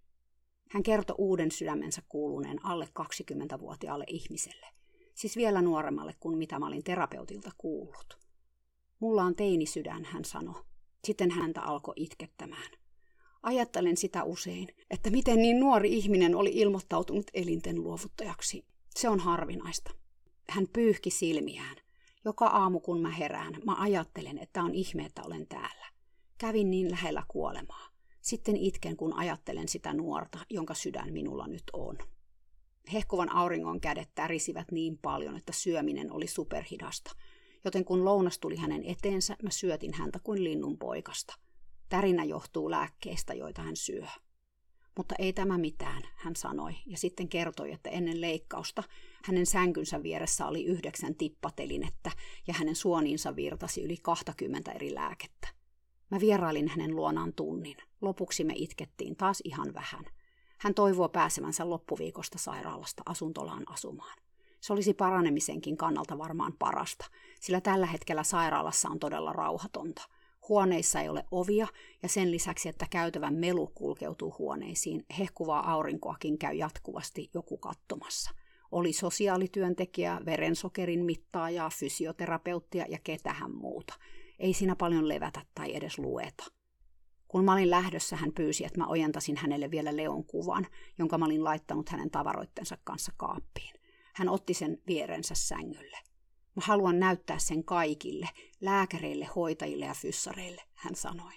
Hän kertoi uuden sydämensä kuuluneen alle 20-vuotiaalle ihmiselle, siis vielä nuoremmalle kuin mitä mä olin terapeutilta kuullut. Mulla on teinisydän, hän sanoi. Sitten häntä alkoi itkettämään. Ajattelen sitä usein, että miten niin nuori ihminen oli ilmoittautunut elinten luovuttajaksi. Se on harvinaista. Hän pyyhki silmiään. Joka aamu kun mä herään, mä ajattelen, että on ihme, että olen täällä. Kävin niin lähellä kuolemaa. Sitten itken, kun ajattelen sitä nuorta, jonka sydän minulla nyt on. Hehkuvan auringon kädet tärisivät niin paljon, että syöminen oli superhidasta, joten kun lounas tuli hänen eteensä, mä syötin häntä kuin linnun poikasta. Tärinä johtuu lääkkeistä, joita hän syö. Mutta ei tämä mitään, hän sanoi, ja sitten kertoi, että ennen leikkausta hänen sänkynsä vieressä oli yhdeksän tippatelinettä ja hänen suoniinsa virtasi yli 20 eri lääkettä. Mä vierailin hänen luonaan tunnin. Lopuksi me itkettiin taas ihan vähän. Hän toivoo pääsevänsä loppuviikosta sairaalasta asuntolaan asumaan. Se olisi paranemisenkin kannalta varmaan parasta, sillä tällä hetkellä sairaalassa on todella rauhatonta. Huoneissa ei ole ovia, ja sen lisäksi, että käytävän melu kulkeutuu huoneisiin, hehkuvaa aurinkoakin käy jatkuvasti joku kattomassa. Oli sosiaalityöntekijä, verensokerin mittaajaa, fysioterapeuttia ja ketähän muuta – ei siinä paljon levätä tai edes lueta. Kun mä olin lähdössä, hän pyysi, että mä ojentasin hänelle vielä Leon kuvan, jonka mä olin laittanut hänen tavaroittensa kanssa kaappiin. Hän otti sen vierensä sängylle. Mä haluan näyttää sen kaikille, lääkäreille, hoitajille ja fyssareille, hän sanoi.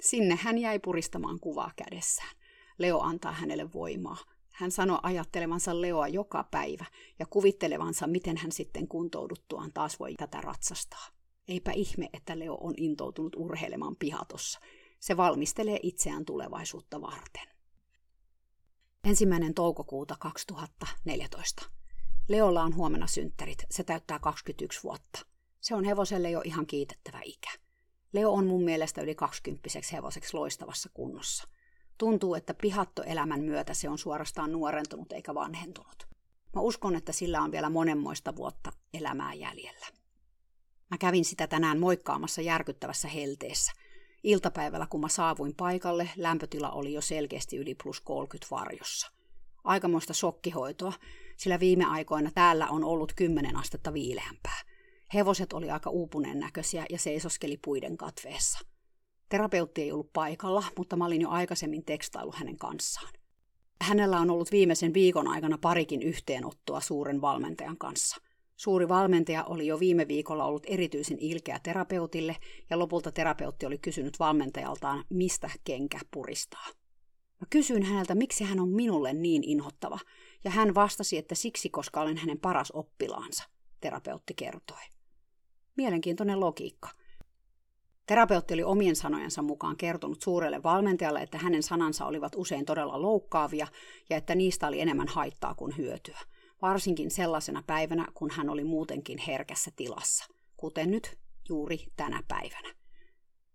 Sinne hän jäi puristamaan kuvaa kädessään. Leo antaa hänelle voimaa. Hän sanoi ajattelevansa Leoa joka päivä ja kuvittelevansa, miten hän sitten kuntouduttuaan taas voi tätä ratsastaa. Eipä ihme, että Leo on intoutunut urheilemaan pihatossa. Se valmistelee itseään tulevaisuutta varten. Ensimmäinen toukokuuta 2014. Leolla on huomenna synttärit. Se täyttää 21 vuotta. Se on hevoselle jo ihan kiitettävä ikä. Leo on mun mielestä yli 20 hevoseksi loistavassa kunnossa. Tuntuu, että pihattoelämän myötä se on suorastaan nuorentunut eikä vanhentunut. Mä uskon, että sillä on vielä monenmoista vuotta elämää jäljellä. Mä kävin sitä tänään moikkaamassa järkyttävässä helteessä. Iltapäivällä, kun mä saavuin paikalle, lämpötila oli jo selkeästi yli plus 30 varjossa. Aikamoista shokkihoitoa, sillä viime aikoina täällä on ollut 10 astetta viileämpää. Hevoset oli aika uupuneen näköisiä ja seisoskeli puiden katveessa. Terapeutti ei ollut paikalla, mutta mä olin jo aikaisemmin tekstailu hänen kanssaan. Hänellä on ollut viimeisen viikon aikana parikin yhteenottoa suuren valmentajan kanssa. Suuri valmentaja oli jo viime viikolla ollut erityisen ilkeä terapeutille ja lopulta terapeutti oli kysynyt valmentajaltaan, mistä kenkä puristaa. Mä kysyin häneltä, miksi hän on minulle niin inhottava, ja hän vastasi, että siksi, koska olen hänen paras oppilaansa, terapeutti kertoi. Mielenkiintoinen logiikka. Terapeutti oli omien sanojensa mukaan kertonut suurelle valmentajalle, että hänen sanansa olivat usein todella loukkaavia ja että niistä oli enemmän haittaa kuin hyötyä, varsinkin sellaisena päivänä, kun hän oli muutenkin herkässä tilassa, kuten nyt juuri tänä päivänä.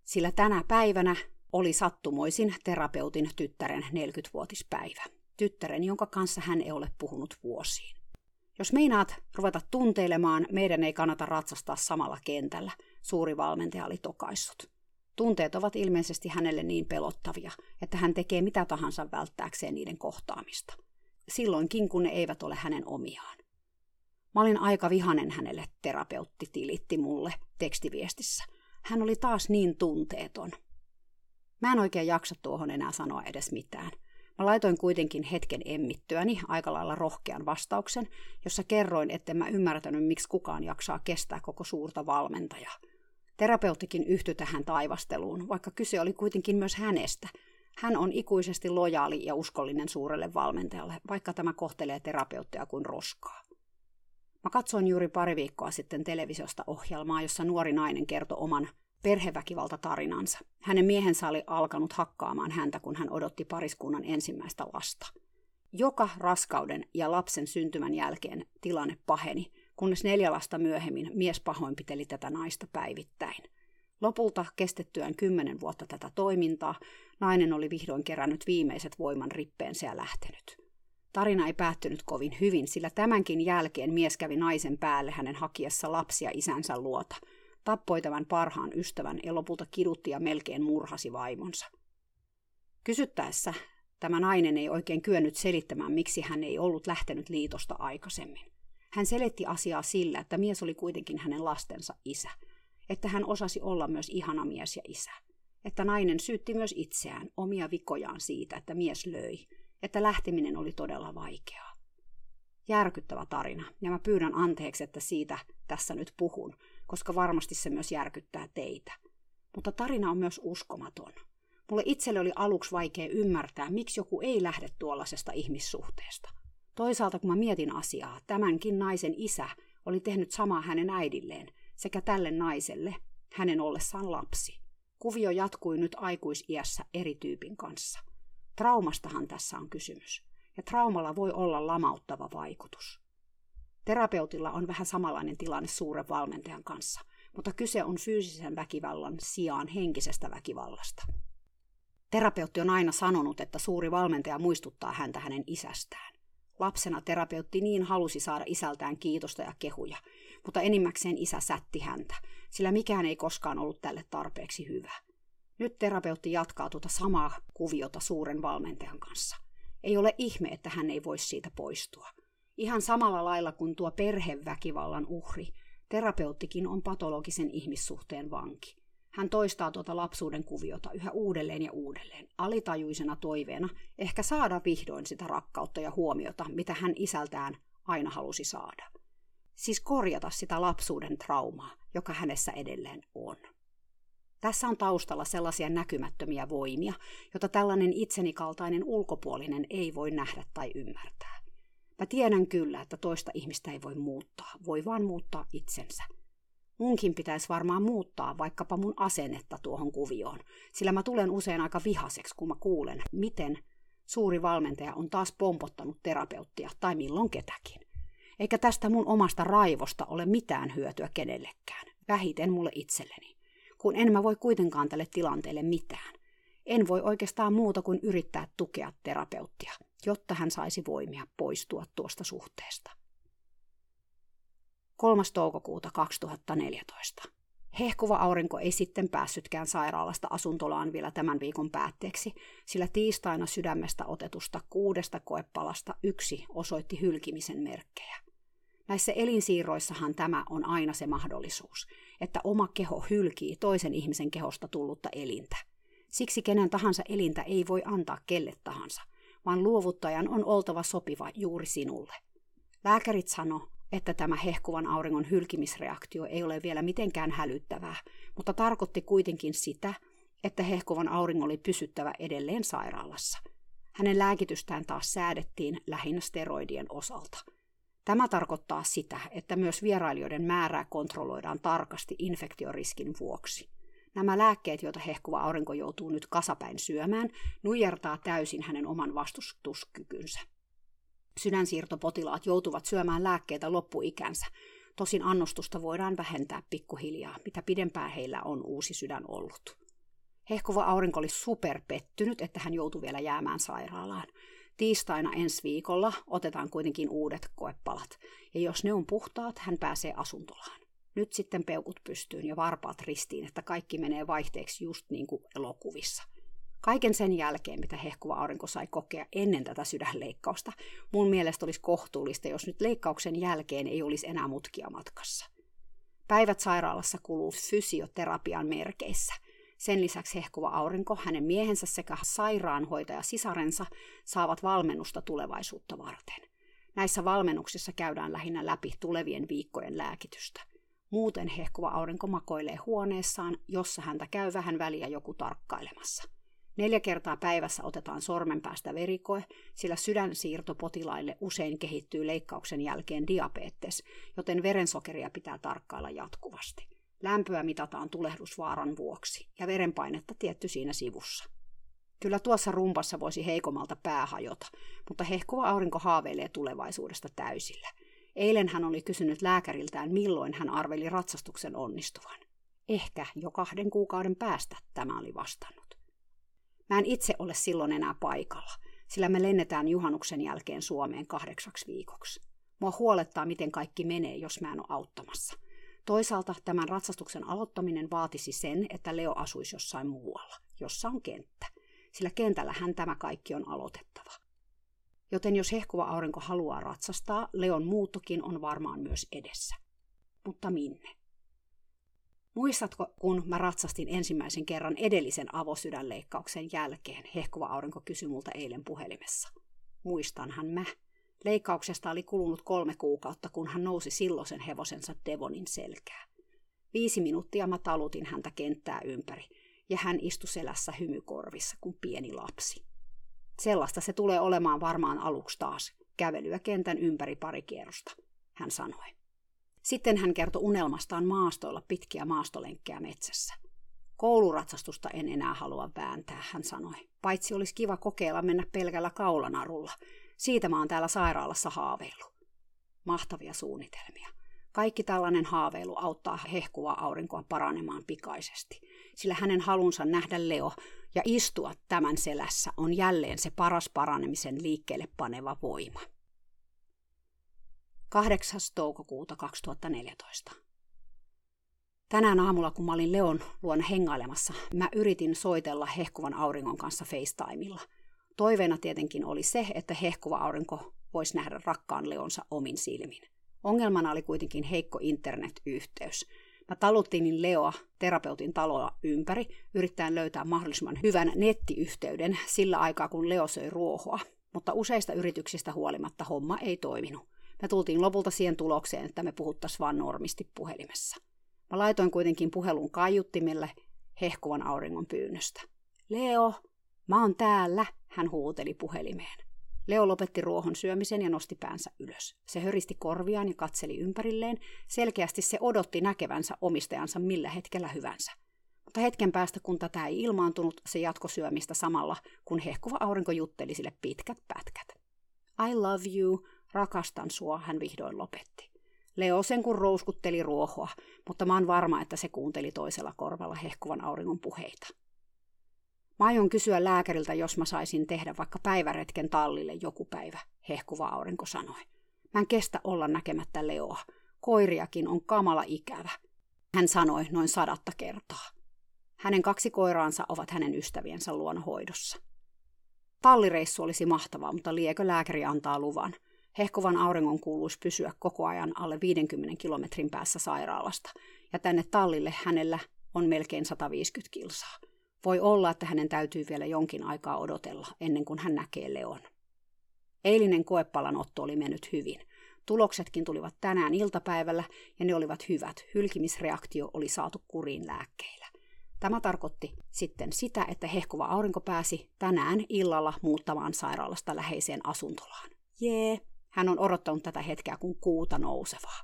Sillä tänä päivänä oli sattumoisin terapeutin tyttären 40-vuotispäivä. Tyttären, jonka kanssa hän ei ole puhunut vuosiin. Jos meinaat ruveta tunteilemaan, meidän ei kannata ratsastaa samalla kentällä, suuri valmentaja oli tokaissut. Tunteet ovat ilmeisesti hänelle niin pelottavia, että hän tekee mitä tahansa välttääkseen niiden kohtaamista. Silloinkin, kun ne eivät ole hänen omiaan. Mä olin aika vihanen hänelle, terapeutti tilitti mulle tekstiviestissä. Hän oli taas niin tunteeton. Mä en oikein jaksa tuohon enää sanoa edes mitään. Mä laitoin kuitenkin hetken emmittyäni aika lailla rohkean vastauksen, jossa kerroin, etten mä ymmärtänyt, miksi kukaan jaksaa kestää koko suurta valmentajaa. Terapeuttikin yhtyi tähän taivasteluun, vaikka kyse oli kuitenkin myös hänestä. Hän on ikuisesti lojaali ja uskollinen suurelle valmentajalle, vaikka tämä kohtelee terapeuttia kuin roskaa. Mä katsoin juuri pari viikkoa sitten televisiosta ohjelmaa, jossa nuori nainen kertoi oman perheväkivaltatarinansa. Hänen miehensä oli alkanut hakkaamaan häntä, kun hän odotti pariskunnan ensimmäistä lasta. Joka raskauden ja lapsen syntymän jälkeen tilanne paheni, kunnes neljä lasta myöhemmin mies pahoinpiteli tätä naista päivittäin. Lopulta kestettyään kymmenen vuotta tätä toimintaa, nainen oli vihdoin kerännyt viimeiset voiman rippeensä ja lähtenyt. Tarina ei päättynyt kovin hyvin, sillä tämänkin jälkeen mies kävi naisen päälle hänen hakiessa lapsia isänsä luota – tappoi tämän parhaan ystävän ja lopulta kidutti ja melkein murhasi vaimonsa. Kysyttäessä tämä nainen ei oikein kyennyt selittämään, miksi hän ei ollut lähtenyt liitosta aikaisemmin. Hän selitti asiaa sillä, että mies oli kuitenkin hänen lastensa isä, että hän osasi olla myös ihana mies ja isä, että nainen syytti myös itseään, omia vikojaan siitä, että mies löi, että lähteminen oli todella vaikeaa. Järkyttävä tarina, ja mä pyydän anteeksi, että siitä tässä nyt puhun, koska varmasti se myös järkyttää teitä. Mutta tarina on myös uskomaton. Mulle itselle oli aluksi vaikea ymmärtää, miksi joku ei lähde tuollaisesta ihmissuhteesta. Toisaalta kun mä mietin asiaa, tämänkin naisen isä oli tehnyt samaa hänen äidilleen sekä tälle naiselle, hänen ollessaan lapsi. Kuvio jatkui nyt aikuisiässä eri tyypin kanssa. Traumastahan tässä on kysymys, ja traumalla voi olla lamauttava vaikutus. Terapeutilla on vähän samanlainen tilanne suuren valmentajan kanssa, mutta kyse on fyysisen väkivallan sijaan henkisestä väkivallasta. Terapeutti on aina sanonut, että suuri valmentaja muistuttaa häntä hänen isästään. Lapsena terapeutti niin halusi saada isältään kiitosta ja kehuja, mutta enimmäkseen isä sätti häntä, sillä mikään ei koskaan ollut tälle tarpeeksi hyvä. Nyt terapeutti jatkaa tuota samaa kuviota suuren valmentajan kanssa. Ei ole ihme, että hän ei voi siitä poistua – Ihan samalla lailla kuin tuo perheväkivallan uhri, terapeuttikin on patologisen ihmissuhteen vanki. Hän toistaa tuota lapsuuden kuviota yhä uudelleen ja uudelleen, alitajuisena toiveena ehkä saada vihdoin sitä rakkautta ja huomiota, mitä hän isältään aina halusi saada. Siis korjata sitä lapsuuden traumaa, joka hänessä edelleen on. Tässä on taustalla sellaisia näkymättömiä voimia, jota tällainen itseni kaltainen ulkopuolinen ei voi nähdä tai ymmärtää. Mä tiedän kyllä, että toista ihmistä ei voi muuttaa, voi vaan muuttaa itsensä. Munkin pitäisi varmaan muuttaa vaikkapa mun asennetta tuohon kuvioon, sillä mä tulen usein aika vihaseksi, kun mä kuulen, miten suuri valmentaja on taas pompottanut terapeuttia tai milloin ketäkin. Eikä tästä mun omasta raivosta ole mitään hyötyä kenellekään, vähiten mulle itselleni, kun en mä voi kuitenkaan tälle tilanteelle mitään. En voi oikeastaan muuta kuin yrittää tukea terapeuttia, jotta hän saisi voimia poistua tuosta suhteesta. 3. toukokuuta 2014. Hehkuva aurinko ei sitten päässytkään sairaalasta asuntolaan vielä tämän viikon päätteeksi, sillä tiistaina sydämestä otetusta kuudesta koepalasta yksi osoitti hylkimisen merkkejä. Näissä elinsiirroissahan tämä on aina se mahdollisuus, että oma keho hylkii toisen ihmisen kehosta tullutta elintä. Siksi kenen tahansa elintä ei voi antaa kelle tahansa, vaan luovuttajan on oltava sopiva juuri sinulle. Lääkärit sano, että tämä hehkuvan auringon hylkimisreaktio ei ole vielä mitenkään hälyttävää, mutta tarkoitti kuitenkin sitä, että hehkuvan auringon oli pysyttävä edelleen sairaalassa. Hänen lääkitystään taas säädettiin lähinnä steroidien osalta. Tämä tarkoittaa sitä, että myös vierailijoiden määrää kontrolloidaan tarkasti infektioriskin vuoksi. Nämä lääkkeet, joita hehkuva aurinko joutuu nyt kasapäin syömään, nujertaa täysin hänen oman vastustuskykynsä. Sydänsiirtopotilaat joutuvat syömään lääkkeitä loppuikänsä. Tosin annostusta voidaan vähentää pikkuhiljaa, mitä pidempään heillä on uusi sydän ollut. Hehkuva aurinko oli superpettynyt, että hän joutui vielä jäämään sairaalaan. Tiistaina ensi viikolla otetaan kuitenkin uudet koepalat, ja jos ne on puhtaat, hän pääsee asuntolaan. Nyt sitten peukut pystyyn ja varpaat ristiin, että kaikki menee vaihteeksi just niin kuin elokuvissa. Kaiken sen jälkeen, mitä hehkuva aurinko sai kokea ennen tätä sydänleikkausta, mun mielestä olisi kohtuullista, jos nyt leikkauksen jälkeen ei olisi enää mutkia matkassa. Päivät sairaalassa kuluu fysioterapian merkeissä. Sen lisäksi hehkuva aurinko, hänen miehensä sekä sairaanhoitaja sisarensa saavat valmennusta tulevaisuutta varten. Näissä valmennuksissa käydään lähinnä läpi tulevien viikkojen lääkitystä. Muuten hehkuva aurinko makoilee huoneessaan, jossa häntä käy vähän väliä joku tarkkailemassa. Neljä kertaa päivässä otetaan sormenpäästä verikoe, sillä sydänsiirtopotilaille usein kehittyy leikkauksen jälkeen diabetes, joten verensokeria pitää tarkkailla jatkuvasti. Lämpöä mitataan tulehdusvaaran vuoksi ja verenpainetta tietty siinä sivussa. Kyllä tuossa rumpassa voisi heikommalta pää hajota, mutta hehkuva aurinko haaveilee tulevaisuudesta täysillä. Eilen hän oli kysynyt lääkäriltään, milloin hän arveli ratsastuksen onnistuvan. Ehkä jo kahden kuukauden päästä tämä oli vastannut. Mä en itse ole silloin enää paikalla, sillä me lennetään juhannuksen jälkeen Suomeen kahdeksaksi viikoksi. Mua huolettaa, miten kaikki menee, jos mä en ole auttamassa. Toisaalta tämän ratsastuksen aloittaminen vaatisi sen, että Leo asuisi jossain muualla, jossa on kenttä, sillä kentällähän tämä kaikki on aloitettava. Joten jos hehkuva aurinko haluaa ratsastaa, Leon muuttokin on varmaan myös edessä. Mutta minne? Muistatko, kun mä ratsastin ensimmäisen kerran edellisen avosydänleikkauksen jälkeen, hehkuva aurinko kysyi multa eilen puhelimessa. Muistanhan mä. Leikkauksesta oli kulunut kolme kuukautta, kun hän nousi silloisen hevosensa Devonin selkää. Viisi minuuttia mä talutin häntä kenttää ympäri, ja hän istui selässä hymykorvissa kuin pieni lapsi. Sellaista se tulee olemaan varmaan aluksi taas, kävelyä kentän ympäri pari kierrosta, hän sanoi. Sitten hän kertoi unelmastaan maastoilla pitkiä maastolenkkejä metsässä. Kouluratsastusta en enää halua vääntää, hän sanoi. Paitsi olisi kiva kokeilla mennä pelkällä kaulanarulla. Siitä mä oon täällä sairaalassa haaveillut. Mahtavia suunnitelmia. Kaikki tällainen haaveilu auttaa hehkuvaa aurinkoa paranemaan pikaisesti, sillä hänen halunsa nähdä Leo ja istua tämän selässä on jälleen se paras paranemisen liikkeelle paneva voima. 8. toukokuuta 2014. Tänään aamulla, kun mä olin Leon luona hengailemassa, mä yritin soitella hehkuvan auringon kanssa FaceTimella. Toiveena tietenkin oli se, että hehkuva aurinko voisi nähdä rakkaan Leonsa omin silmin. Ongelmana oli kuitenkin heikko internetyhteys. Mä taluttiin Leoa terapeutin taloa ympäri, yrittäen löytää mahdollisimman hyvän nettiyhteyden sillä aikaa, kun Leo söi ruohoa. Mutta useista yrityksistä huolimatta homma ei toiminut. Me tultiin lopulta siihen tulokseen, että me puhuttaisiin vain normisti puhelimessa. Mä laitoin kuitenkin puhelun kaiuttimelle hehkuvan auringon pyynnöstä. Leo, mä oon täällä, hän huuteli puhelimeen. Leo lopetti ruohon syömisen ja nosti päänsä ylös. Se höristi korviaan ja katseli ympärilleen. Selkeästi se odotti näkevänsä omistajansa millä hetkellä hyvänsä. Mutta hetken päästä, kun tätä ei ilmaantunut, se jatko syömistä samalla, kun hehkuva aurinko jutteli sille pitkät pätkät. I love you, Rakastan sua, hän vihdoin lopetti. Leo sen kun rouskutteli ruohoa, mutta mä oon varma, että se kuunteli toisella korvalla hehkuvan auringon puheita. Mä aion kysyä lääkäriltä, jos mä saisin tehdä vaikka päiväretken tallille joku päivä, hehkuva aurinko sanoi. Mä en kestä olla näkemättä Leoa. Koiriakin on kamala ikävä. Hän sanoi noin sadatta kertaa. Hänen kaksi koiraansa ovat hänen ystäviensä luona hoidossa. Tallireissu olisi mahtavaa, mutta liekö lääkäri antaa luvan – Hehkovan auringon kuuluisi pysyä koko ajan alle 50 kilometrin päässä sairaalasta, ja tänne tallille hänellä on melkein 150 kilsaa. Voi olla, että hänen täytyy vielä jonkin aikaa odotella ennen kuin hän näkee Leon. Eilinen koepalanotto oli mennyt hyvin. Tuloksetkin tulivat tänään iltapäivällä ja ne olivat hyvät. Hylkimisreaktio oli saatu kuriin lääkkeillä. Tämä tarkoitti sitten sitä, että hehkuva aurinko pääsi tänään illalla muuttamaan sairaalasta läheiseen asuntolaan. Jee, hän on odottanut tätä hetkeä kuin kuuta nousevaa.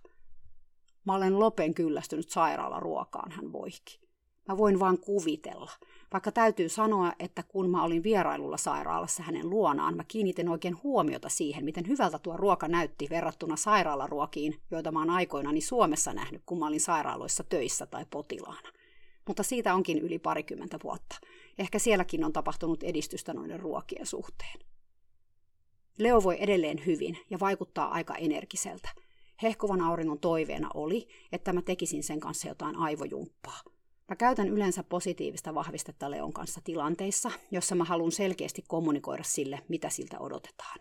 Mä olen lopen kyllästynyt sairaalaruokaan, hän voihki. Mä voin vaan kuvitella. Vaikka täytyy sanoa, että kun mä olin vierailulla sairaalassa hänen luonaan, mä kiinnitin oikein huomiota siihen, miten hyvältä tuo ruoka näytti verrattuna sairaalaruokiin, joita mä oon aikoinani Suomessa nähnyt, kun mä olin sairaaloissa töissä tai potilaana. Mutta siitä onkin yli parikymmentä vuotta. Ehkä sielläkin on tapahtunut edistystä noiden ruokien suhteen. Leo voi edelleen hyvin ja vaikuttaa aika energiseltä. Hehkuvan auringon toiveena oli, että mä tekisin sen kanssa jotain aivojumppaa. Mä käytän yleensä positiivista vahvistetta Leon kanssa tilanteissa, jossa mä haluan selkeästi kommunikoida sille, mitä siltä odotetaan.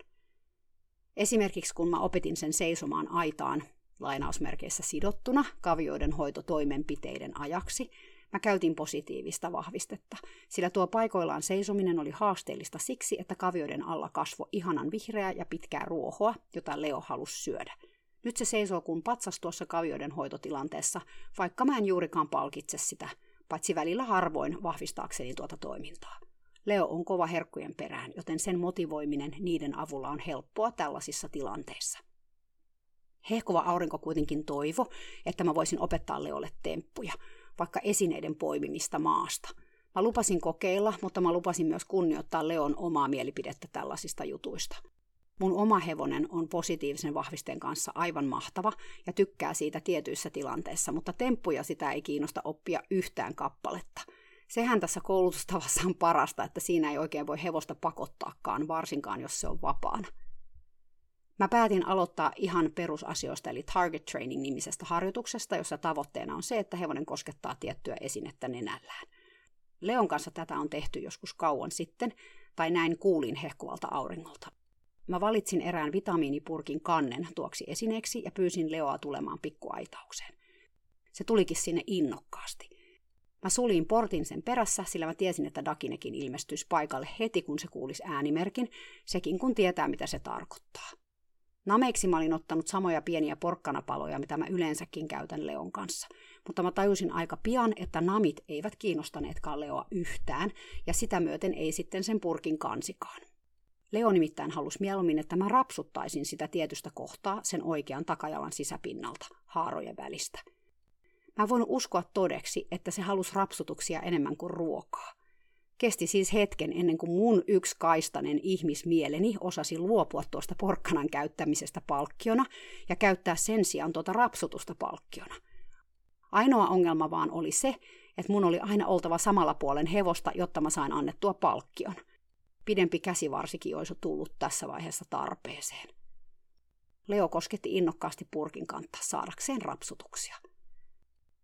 Esimerkiksi kun mä opetin sen seisomaan aitaan lainausmerkeissä sidottuna kavioiden hoitotoimenpiteiden ajaksi, mä käytin positiivista vahvistetta, sillä tuo paikoillaan seisominen oli haasteellista siksi, että kavioiden alla kasvo ihanan vihreää ja pitkää ruohoa, jota Leo halusi syödä – nyt se seisoo kuin patsas tuossa kavioiden hoitotilanteessa, vaikka mä en juurikaan palkitse sitä, paitsi välillä harvoin vahvistaakseni tuota toimintaa. Leo on kova herkkujen perään, joten sen motivoiminen niiden avulla on helppoa tällaisissa tilanteissa. Hehkova aurinko kuitenkin toivo, että mä voisin opettaa Leolle temppuja, vaikka esineiden poimimista maasta. Mä lupasin kokeilla, mutta mä lupasin myös kunnioittaa Leon omaa mielipidettä tällaisista jutuista. Mun oma hevonen on positiivisen vahvisteen kanssa aivan mahtava ja tykkää siitä tietyissä tilanteissa, mutta temppuja sitä ei kiinnosta oppia yhtään kappaletta. Sehän tässä koulutustavassa on parasta, että siinä ei oikein voi hevosta pakottaakaan, varsinkaan jos se on vapaana. Mä päätin aloittaa ihan perusasioista, eli target training nimisestä harjoituksesta, jossa tavoitteena on se, että hevonen koskettaa tiettyä esinettä nenällään. Leon kanssa tätä on tehty joskus kauan sitten, tai näin kuulin hehkuvalta auringolta. Mä valitsin erään vitamiinipurkin kannen tuoksi esineeksi ja pyysin Leoa tulemaan pikkuaitaukseen. Se tulikin sinne innokkaasti. Mä sulin portin sen perässä, sillä mä tiesin, että Dakinekin ilmestyisi paikalle heti, kun se kuulisi äänimerkin, sekin kun tietää, mitä se tarkoittaa. Nameiksi mä olin ottanut samoja pieniä porkkanapaloja, mitä mä yleensäkin käytän Leon kanssa, mutta mä tajusin aika pian, että namit eivät kiinnostaneetkaan Leoa yhtään, ja sitä myöten ei sitten sen purkin kansikaan. Leo nimittäin halusi mieluummin, että mä rapsuttaisin sitä tietystä kohtaa sen oikean takajalan sisäpinnalta, haarojen välistä. Mä voin uskoa todeksi, että se halusi rapsutuksia enemmän kuin ruokaa. Kesti siis hetken ennen kuin mun yksi kaistanen ihmismieleni osasi luopua tuosta porkkanan käyttämisestä palkkiona ja käyttää sen sijaan tuota rapsutusta palkkiona. Ainoa ongelma vaan oli se, että mun oli aina oltava samalla puolen hevosta, jotta mä sain annettua palkkion pidempi käsivarsikin olisi tullut tässä vaiheessa tarpeeseen. Leo kosketti innokkaasti purkin kantta saadakseen rapsutuksia.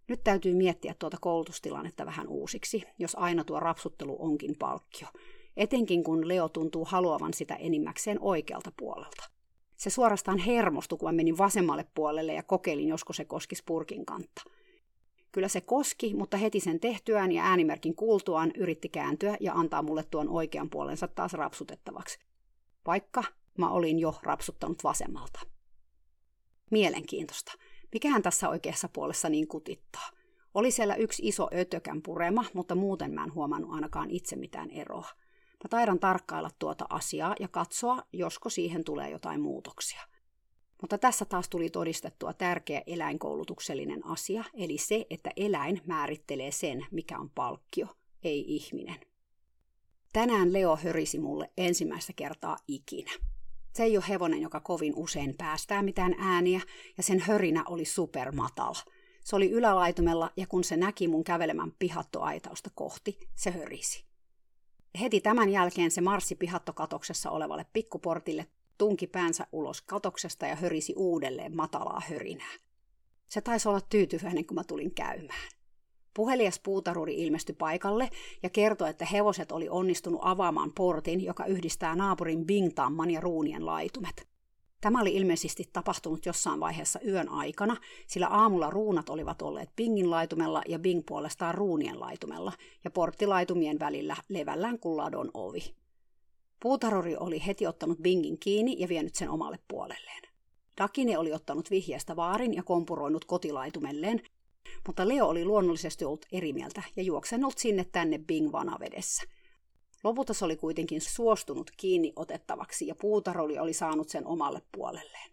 Nyt täytyy miettiä tuota koulutustilannetta vähän uusiksi, jos aina tuo rapsuttelu onkin palkkio, etenkin kun Leo tuntuu haluavan sitä enimmäkseen oikealta puolelta. Se suorastaan hermostui, kun menin vasemmalle puolelle ja kokeilin, josko se koskisi purkin kantta – Kyllä se koski, mutta heti sen tehtyään ja äänimerkin kuultuaan yritti kääntyä ja antaa mulle tuon oikean puolensa taas rapsutettavaksi. Vaikka mä olin jo rapsuttanut vasemmalta. Mielenkiintoista. Mikähän tässä oikeassa puolessa niin kutittaa? Oli siellä yksi iso ötökän purema, mutta muuten mä en huomannut ainakaan itse mitään eroa. Mä taidan tarkkailla tuota asiaa ja katsoa, josko siihen tulee jotain muutoksia. Mutta tässä taas tuli todistettua tärkeä eläinkoulutuksellinen asia, eli se, että eläin määrittelee sen, mikä on palkkio, ei ihminen. Tänään Leo hörisi mulle ensimmäistä kertaa ikinä. Se ei ole hevonen, joka kovin usein päästää mitään ääniä, ja sen hörinä oli supermatala. Se oli ylälaitumella, ja kun se näki mun kävelemän pihattoaitausta kohti, se hörisi. Heti tämän jälkeen se marssi pihattokatoksessa olevalle pikkuportille tunki päänsä ulos katoksesta ja hörisi uudelleen matalaa hörinää. Se taisi olla tyytyväinen, kun mä tulin käymään. Puhelias puutaruri ilmestyi paikalle ja kertoi, että hevoset oli onnistunut avaamaan portin, joka yhdistää naapurin Bingtamman ja Ruunien laitumet. Tämä oli ilmeisesti tapahtunut jossain vaiheessa yön aikana, sillä aamulla ruunat olivat olleet Bingin laitumella ja Bing puolestaan ruunien laitumella, ja porttilaitumien välillä levällään kuin ladon ovi. Puutarori oli heti ottanut Bingin kiinni ja vienyt sen omalle puolelleen. Dakine oli ottanut vihjeestä vaarin ja kompuroinut kotilaitumelleen, mutta Leo oli luonnollisesti ollut eri mieltä ja juoksenut sinne tänne Bing vanavedessä. Lopulta se oli kuitenkin suostunut kiinni otettavaksi ja puutaroli oli saanut sen omalle puolelleen.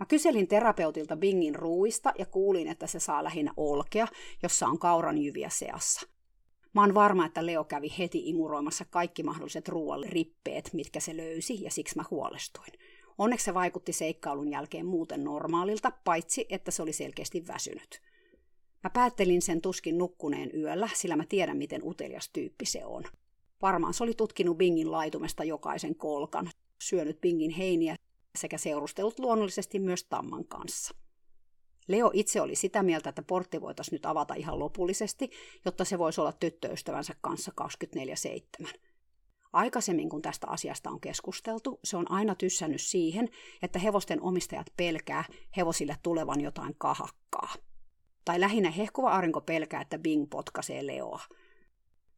Mä kyselin terapeutilta Bingin ruuista ja kuulin, että se saa lähinnä olkea, jossa on kauranjyviä seassa. Mä oon varma, että Leo kävi heti imuroimassa kaikki mahdolliset ruoalle rippeet, mitkä se löysi, ja siksi mä huolestuin. Onneksi se vaikutti seikkailun jälkeen muuten normaalilta, paitsi että se oli selkeästi väsynyt. Mä päättelin sen tuskin nukkuneen yöllä, sillä mä tiedän, miten utelias tyyppi se on. Varmaan se oli tutkinut Bingin laitumesta jokaisen kolkan, syönyt Bingin heiniä sekä seurustellut luonnollisesti myös Tamman kanssa. Leo itse oli sitä mieltä, että portti voitaisiin nyt avata ihan lopullisesti, jotta se voisi olla tyttöystävänsä kanssa 24-7. Aikaisemmin, kun tästä asiasta on keskusteltu, se on aina tyssännyt siihen, että hevosten omistajat pelkää hevosille tulevan jotain kahakkaa. Tai lähinnä hehkuva aurinko pelkää, että Bing potkaisee Leoa.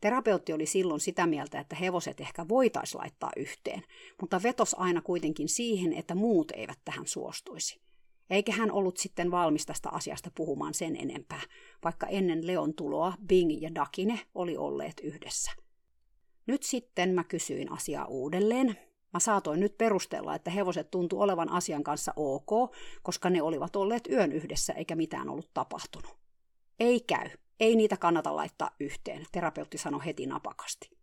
Terapeutti oli silloin sitä mieltä, että hevoset ehkä voitaisiin laittaa yhteen, mutta vetos aina kuitenkin siihen, että muut eivät tähän suostuisi. Eikä hän ollut sitten valmis tästä asiasta puhumaan sen enempää, vaikka ennen Leon tuloa Bing ja Dakine oli olleet yhdessä. Nyt sitten mä kysyin asiaa uudelleen. Mä saatoin nyt perustella, että hevoset tuntu olevan asian kanssa ok, koska ne olivat olleet yön yhdessä eikä mitään ollut tapahtunut. Ei käy, ei niitä kannata laittaa yhteen, terapeutti sanoi heti napakasti.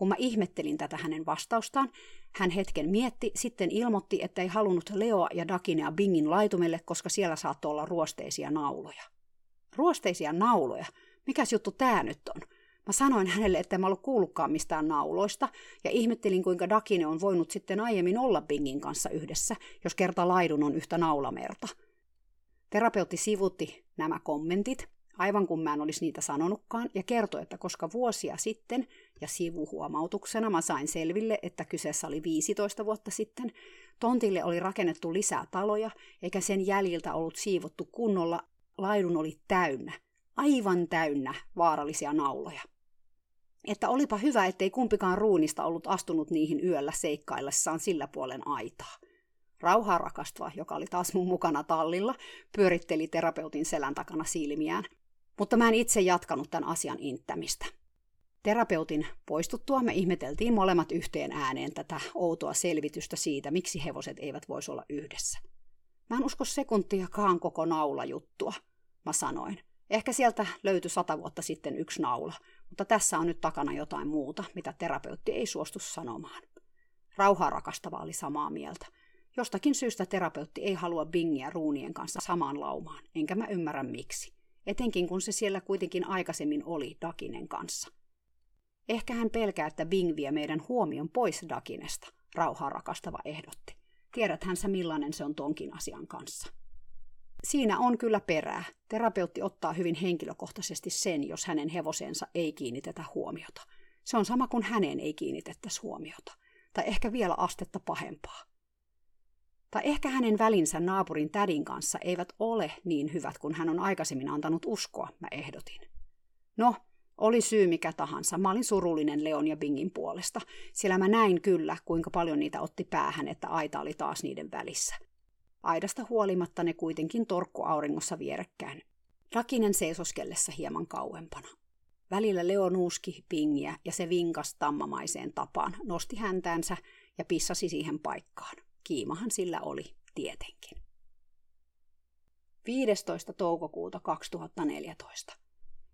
Kun mä ihmettelin tätä hänen vastaustaan, hän hetken mietti, sitten ilmoitti, että ei halunnut Leoa ja Dakinea Bingin laitumelle, koska siellä saattoi olla ruosteisia nauloja. Ruosteisia nauloja? Mikäs juttu tää nyt on? Mä sanoin hänelle, että en ollut kuullutkaan mistään nauloista, ja ihmettelin, kuinka Dakine on voinut sitten aiemmin olla Bingin kanssa yhdessä, jos kerta laidun on yhtä naulamerta. Terapeutti sivutti nämä kommentit, aivan kun mä en olisi niitä sanonutkaan, ja kertoi, että koska vuosia sitten, ja sivuhuomautuksena mä sain selville, että kyseessä oli 15 vuotta sitten, tontille oli rakennettu lisää taloja, eikä sen jäljiltä ollut siivottu kunnolla, laidun oli täynnä, aivan täynnä vaarallisia nauloja. Että olipa hyvä, ettei kumpikaan ruunista ollut astunut niihin yöllä seikkaillessaan sillä puolen aitaa. Rauhaa rakastava, joka oli taas mun mukana tallilla, pyöritteli terapeutin selän takana silmiään, mutta mä en itse jatkanut tämän asian inttämistä. Terapeutin poistuttua me ihmeteltiin molemmat yhteen ääneen tätä outoa selvitystä siitä, miksi hevoset eivät voisi olla yhdessä. Mä en usko sekuntiakaan koko naula juttua, mä sanoin. Ehkä sieltä löytyi sata vuotta sitten yksi naula, mutta tässä on nyt takana jotain muuta, mitä terapeutti ei suostu sanomaan. Rauhaa rakastava oli samaa mieltä. Jostakin syystä terapeutti ei halua Bingiä ruunien kanssa samaan laumaan, enkä mä ymmärrä miksi. Etenkin kun se siellä kuitenkin aikaisemmin oli Dakinen kanssa. Ehkä hän pelkää, että Bing vie meidän huomion pois Dakinesta, rauhaa rakastava ehdotti. Tiedäthän sä millainen se on tonkin asian kanssa. Siinä on kyllä perää. Terapeutti ottaa hyvin henkilökohtaisesti sen, jos hänen hevosensa ei kiinnitetä huomiota. Se on sama kuin hänen ei kiinnitettäisi huomiota. Tai ehkä vielä astetta pahempaa. Tai ehkä hänen välinsä naapurin tädin kanssa eivät ole niin hyvät kuin hän on aikaisemmin antanut uskoa, mä ehdotin. No, oli syy mikä tahansa, mä olin surullinen Leon ja Bingin puolesta, sillä mä näin kyllä, kuinka paljon niitä otti päähän, että aita oli taas niiden välissä. Aidasta huolimatta ne kuitenkin torkku auringossa vierekkäin. Rakinen seisoskellessa hieman kauempana. Välillä Leo nuuski pingiä ja se vinkas tammamaiseen tapaan, nosti häntäänsä ja pissasi siihen paikkaan. Kiimahan sillä oli tietenkin. 15. toukokuuta 2014.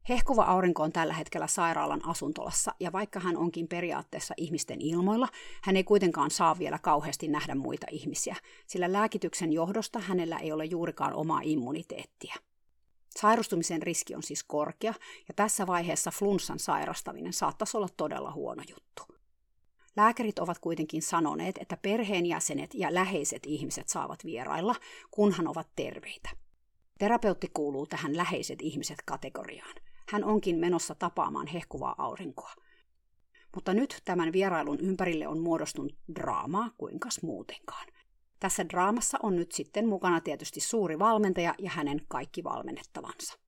Hehkuva aurinko on tällä hetkellä sairaalan asuntolassa, ja vaikka hän onkin periaatteessa ihmisten ilmoilla, hän ei kuitenkaan saa vielä kauheasti nähdä muita ihmisiä, sillä lääkityksen johdosta hänellä ei ole juurikaan omaa immuniteettia. Sairastumisen riski on siis korkea, ja tässä vaiheessa flunssan sairastaminen saattaisi olla todella huono juttu. Lääkärit ovat kuitenkin sanoneet, että perheenjäsenet ja läheiset ihmiset saavat vierailla, kunhan ovat terveitä. Terapeutti kuuluu tähän läheiset ihmiset kategoriaan. Hän onkin menossa tapaamaan hehkuvaa aurinkoa. Mutta nyt tämän vierailun ympärille on muodostunut draamaa, kuinkas muutenkaan. Tässä draamassa on nyt sitten mukana tietysti suuri valmentaja ja hänen kaikki valmennettavansa.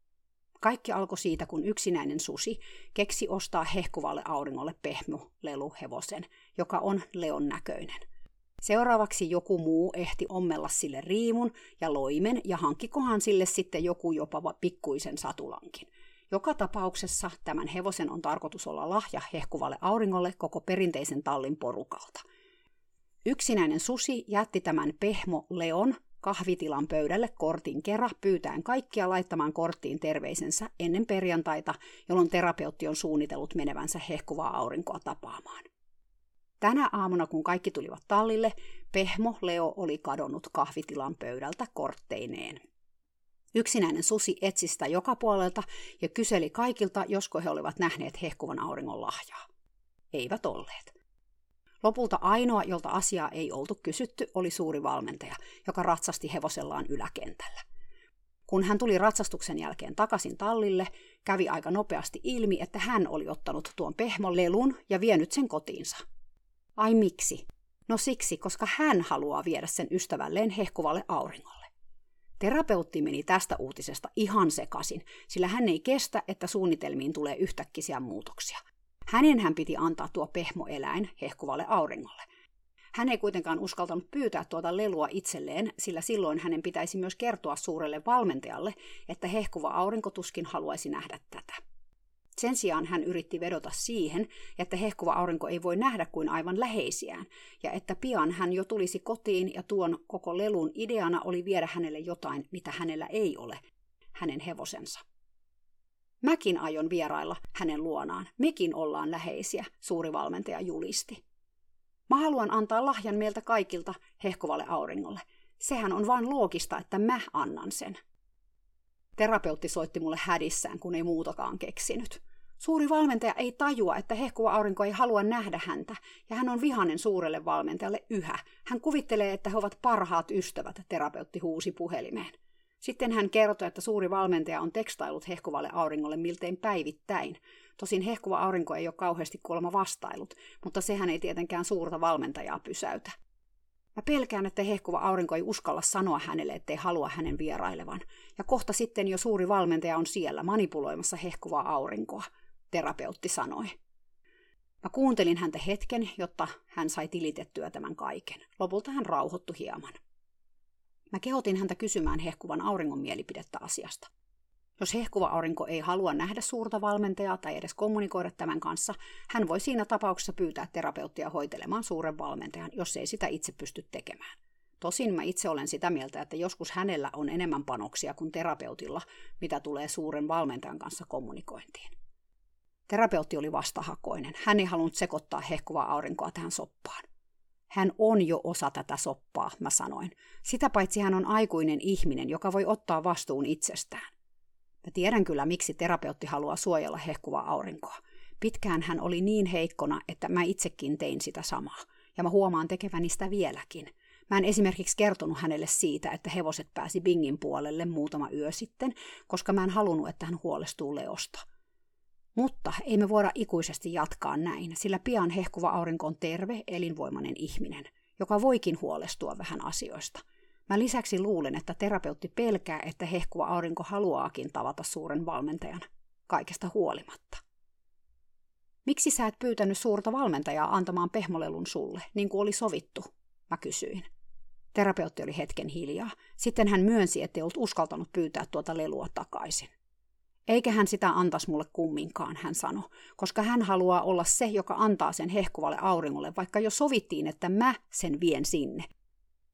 Kaikki alkoi siitä, kun yksinäinen susi keksi ostaa hehkuvalle auringolle pehmu leluhevosen, joka on leon näköinen. Seuraavaksi joku muu ehti ommella sille riimun ja loimen ja hankkikohan sille sitten joku jopa pikkuisen satulankin. Joka tapauksessa tämän hevosen on tarkoitus olla lahja hehkuvalle auringolle koko perinteisen tallin porukalta. Yksinäinen susi jätti tämän pehmo Leon kahvitilan pöydälle kortin kerran pyytäen kaikkia laittamaan korttiin terveisensä ennen perjantaita, jolloin terapeutti on suunnitellut menevänsä hehkuvaa aurinkoa tapaamaan. Tänä aamuna, kun kaikki tulivat tallille, Pehmo Leo oli kadonnut kahvitilan pöydältä kortteineen. Yksinäinen susi etsi sitä joka puolelta ja kyseli kaikilta, josko he olivat nähneet hehkuvan auringon lahjaa. Eivät olleet. Lopulta ainoa, jolta asiaa ei oltu kysytty, oli suuri valmentaja, joka ratsasti hevosellaan yläkentällä. Kun hän tuli ratsastuksen jälkeen takaisin tallille, kävi aika nopeasti ilmi, että hän oli ottanut tuon pehmon lelun ja vienyt sen kotiinsa. Ai miksi? No siksi, koska hän haluaa viedä sen ystävälleen hehkuvalle auringolle. Terapeutti meni tästä uutisesta ihan sekasin, sillä hän ei kestä, että suunnitelmiin tulee yhtäkkisiä muutoksia. Hänen hän piti antaa tuo pehmoeläin hehkuvalle auringolle. Hän ei kuitenkaan uskaltanut pyytää tuota lelua itselleen, sillä silloin hänen pitäisi myös kertoa suurelle valmentajalle, että hehkuva aurinko tuskin haluaisi nähdä tätä. Sen sijaan hän yritti vedota siihen, että hehkuva aurinko ei voi nähdä kuin aivan läheisiään, ja että pian hän jo tulisi kotiin ja tuon koko lelun ideana oli viedä hänelle jotain, mitä hänellä ei ole, hänen hevosensa. Mäkin aion vierailla hänen luonaan. Mekin ollaan läheisiä, suuri valmentaja julisti. Mä haluan antaa lahjan meiltä kaikilta hehkuvalle auringolle. Sehän on vain loogista, että mä annan sen. Terapeutti soitti mulle hädissään, kun ei muutakaan keksinyt. Suuri valmentaja ei tajua, että hehkuva aurinko ei halua nähdä häntä, ja hän on vihanen suurelle valmentajalle yhä. Hän kuvittelee, että he ovat parhaat ystävät, terapeutti huusi puhelimeen. Sitten hän kertoi, että suuri valmentaja on tekstailut hehkuvalle auringolle miltein päivittäin. Tosin hehkuva aurinko ei ole kauheasti kuolema vastailut, mutta sehän ei tietenkään suurta valmentajaa pysäytä. Mä pelkään, että hehkuva aurinko ei uskalla sanoa hänelle, ettei halua hänen vierailevan. Ja kohta sitten jo suuri valmentaja on siellä manipuloimassa hehkuvaa aurinkoa, terapeutti sanoi. Mä kuuntelin häntä hetken, jotta hän sai tilitettyä tämän kaiken. Lopulta hän rauhoittui hieman. Mä kehotin häntä kysymään hehkuvan auringon mielipidettä asiasta. Jos hehkuva aurinko ei halua nähdä suurta valmentajaa tai edes kommunikoida tämän kanssa, hän voi siinä tapauksessa pyytää terapeuttia hoitelemaan suuren valmentajan, jos ei sitä itse pysty tekemään. Tosin mä itse olen sitä mieltä, että joskus hänellä on enemmän panoksia kuin terapeutilla, mitä tulee suuren valmentajan kanssa kommunikointiin. Terapeutti oli vastahakoinen. Hän ei halunnut sekoittaa hehkuvaa aurinkoa tähän soppaan. Hän on jo osa tätä soppaa, mä sanoin. Sitä paitsi hän on aikuinen ihminen, joka voi ottaa vastuun itsestään. Mä tiedän kyllä, miksi terapeutti haluaa suojella hehkuvaa aurinkoa. Pitkään hän oli niin heikkona, että mä itsekin tein sitä samaa. Ja mä huomaan tekeväni sitä vieläkin. Mä en esimerkiksi kertonut hänelle siitä, että hevoset pääsi Bingin puolelle muutama yö sitten, koska mä en halunnut, että hän huolestuu Leosta. Mutta ei me voida ikuisesti jatkaa näin, sillä pian hehkuva aurinko on terve, elinvoimainen ihminen, joka voikin huolestua vähän asioista. Mä lisäksi luulen, että terapeutti pelkää, että hehkuva aurinko haluaakin tavata suuren valmentajan, kaikesta huolimatta. Miksi sä et pyytänyt suurta valmentajaa antamaan pehmolelun sulle, niin kuin oli sovittu? Mä kysyin. Terapeutti oli hetken hiljaa. Sitten hän myönsi, ettei ollut uskaltanut pyytää tuota lelua takaisin. Eikä hän sitä antaisi mulle kumminkaan, hän sanoi, koska hän haluaa olla se, joka antaa sen hehkuvalle auringolle, vaikka jo sovittiin, että mä sen vien sinne.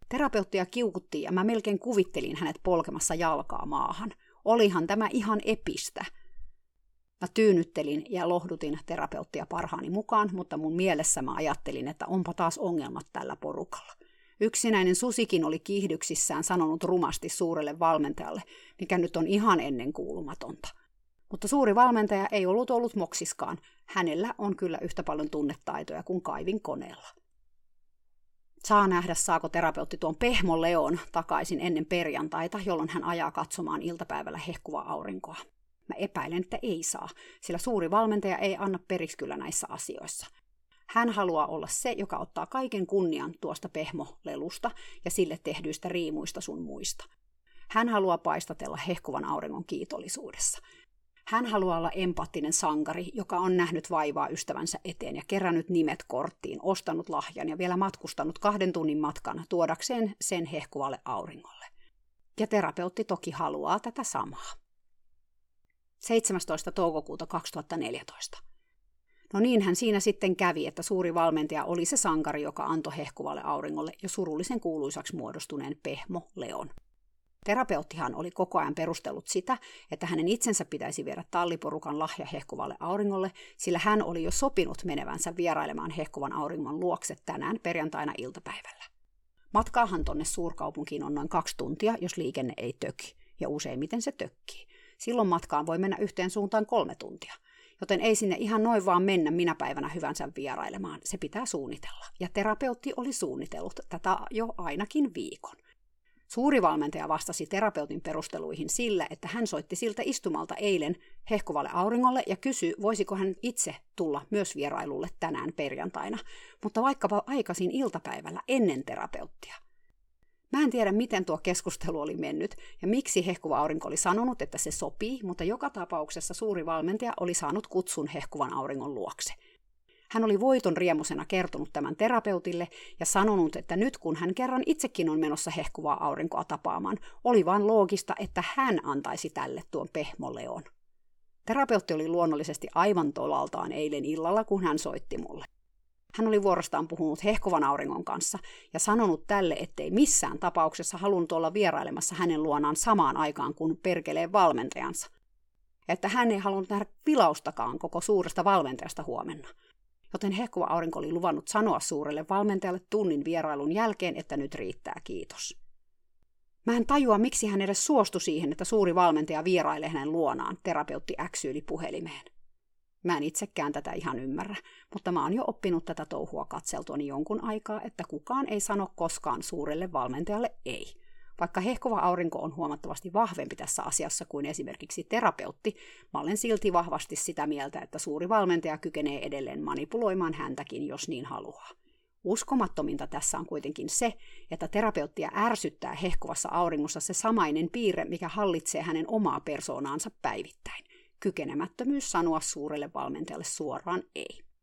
Terapeuttia kiukuttiin ja mä melkein kuvittelin hänet polkemassa jalkaa maahan. Olihan tämä ihan epistä. Mä tyynnyttelin ja lohdutin terapeuttia parhaani mukaan, mutta mun mielessä mä ajattelin, että onpa taas ongelmat tällä porukalla. Yksinäinen susikin oli kiihdyksissään sanonut rumasti suurelle valmentajalle, mikä nyt on ihan ennen kuulumatonta. Mutta suuri valmentaja ei ollut ollut moksiskaan. Hänellä on kyllä yhtä paljon tunnetaitoja kuin kaivin koneella. Saa nähdä, saako terapeutti tuon pehmon Leon takaisin ennen perjantaita, jolloin hän ajaa katsomaan iltapäivällä hehkuvaa aurinkoa. Mä epäilen, että ei saa, sillä suuri valmentaja ei anna periksi kyllä näissä asioissa. Hän haluaa olla se, joka ottaa kaiken kunnian tuosta pehmolelusta ja sille tehdyistä riimuista sun muista. Hän haluaa paistatella hehkuvan auringon kiitollisuudessa. Hän haluaa olla empaattinen sankari, joka on nähnyt vaivaa ystävänsä eteen ja kerännyt nimet korttiin, ostanut lahjan ja vielä matkustanut kahden tunnin matkan tuodakseen sen hehkuvalle auringolle. Ja terapeutti toki haluaa tätä samaa. 17. toukokuuta 2014. No niinhän siinä sitten kävi, että suuri valmentaja oli se sankari, joka antoi hehkuvalle auringolle jo surullisen kuuluisaksi muodostuneen Pehmo Leon. Terapeuttihan oli koko ajan perustellut sitä, että hänen itsensä pitäisi viedä talliporukan lahja hehkuvalle auringolle, sillä hän oli jo sopinut menevänsä vierailemaan hehkuvan auringon luokse tänään perjantaina iltapäivällä. Matkaahan tonne suurkaupunkiin on noin kaksi tuntia, jos liikenne ei töki, ja useimmiten se tökkii. Silloin matkaan voi mennä yhteen suuntaan kolme tuntia. Joten ei sinne ihan noin vaan mennä minä päivänä hyvänsä vierailemaan, se pitää suunnitella. Ja terapeutti oli suunnitellut tätä jo ainakin viikon. Suuri valmentaja vastasi terapeutin perusteluihin sillä, että hän soitti siltä istumalta eilen hehkuvalle auringolle ja kysyi, voisiko hän itse tulla myös vierailulle tänään perjantaina, mutta vaikkapa aikaisin iltapäivällä ennen terapeuttia. Mä en tiedä, miten tuo keskustelu oli mennyt ja miksi hehkuva aurinko oli sanonut, että se sopii, mutta joka tapauksessa suuri valmentaja oli saanut kutsun hehkuvan auringon luokse – hän oli voiton riemusena kertonut tämän terapeutille ja sanonut, että nyt kun hän kerran itsekin on menossa hehkuvaa aurinkoa tapaamaan, oli vain loogista, että hän antaisi tälle tuon pehmoleon. Terapeutti oli luonnollisesti aivan tolaltaan eilen illalla, kun hän soitti mulle. Hän oli vuorostaan puhunut hehkuvan auringon kanssa ja sanonut tälle, ettei missään tapauksessa halunnut olla vierailemassa hänen luonaan samaan aikaan kuin perkeleen valmentajansa. Että hän ei halunnut nähdä vilaustakaan koko suuresta valmentajasta huomenna – joten hehkuva aurinko oli luvannut sanoa suurelle valmentajalle tunnin vierailun jälkeen, että nyt riittää kiitos. Mä en tajua, miksi hän edes suostui siihen, että suuri valmentaja vierailee hänen luonaan, terapeutti äksyyli puhelimeen. Mä en itsekään tätä ihan ymmärrä, mutta mä oon jo oppinut tätä touhua katseltuani jonkun aikaa, että kukaan ei sano koskaan suurelle valmentajalle ei – vaikka hehkova aurinko on huomattavasti vahvempi tässä asiassa kuin esimerkiksi terapeutti, mä olen silti vahvasti sitä mieltä, että suuri valmentaja kykenee edelleen manipuloimaan häntäkin, jos niin haluaa. Uskomattominta tässä on kuitenkin se, että terapeuttia ärsyttää hehkuvassa auringossa se samainen piirre, mikä hallitsee hänen omaa persoonaansa päivittäin. Kykenemättömyys sanoa suurelle valmentajalle suoraan ei.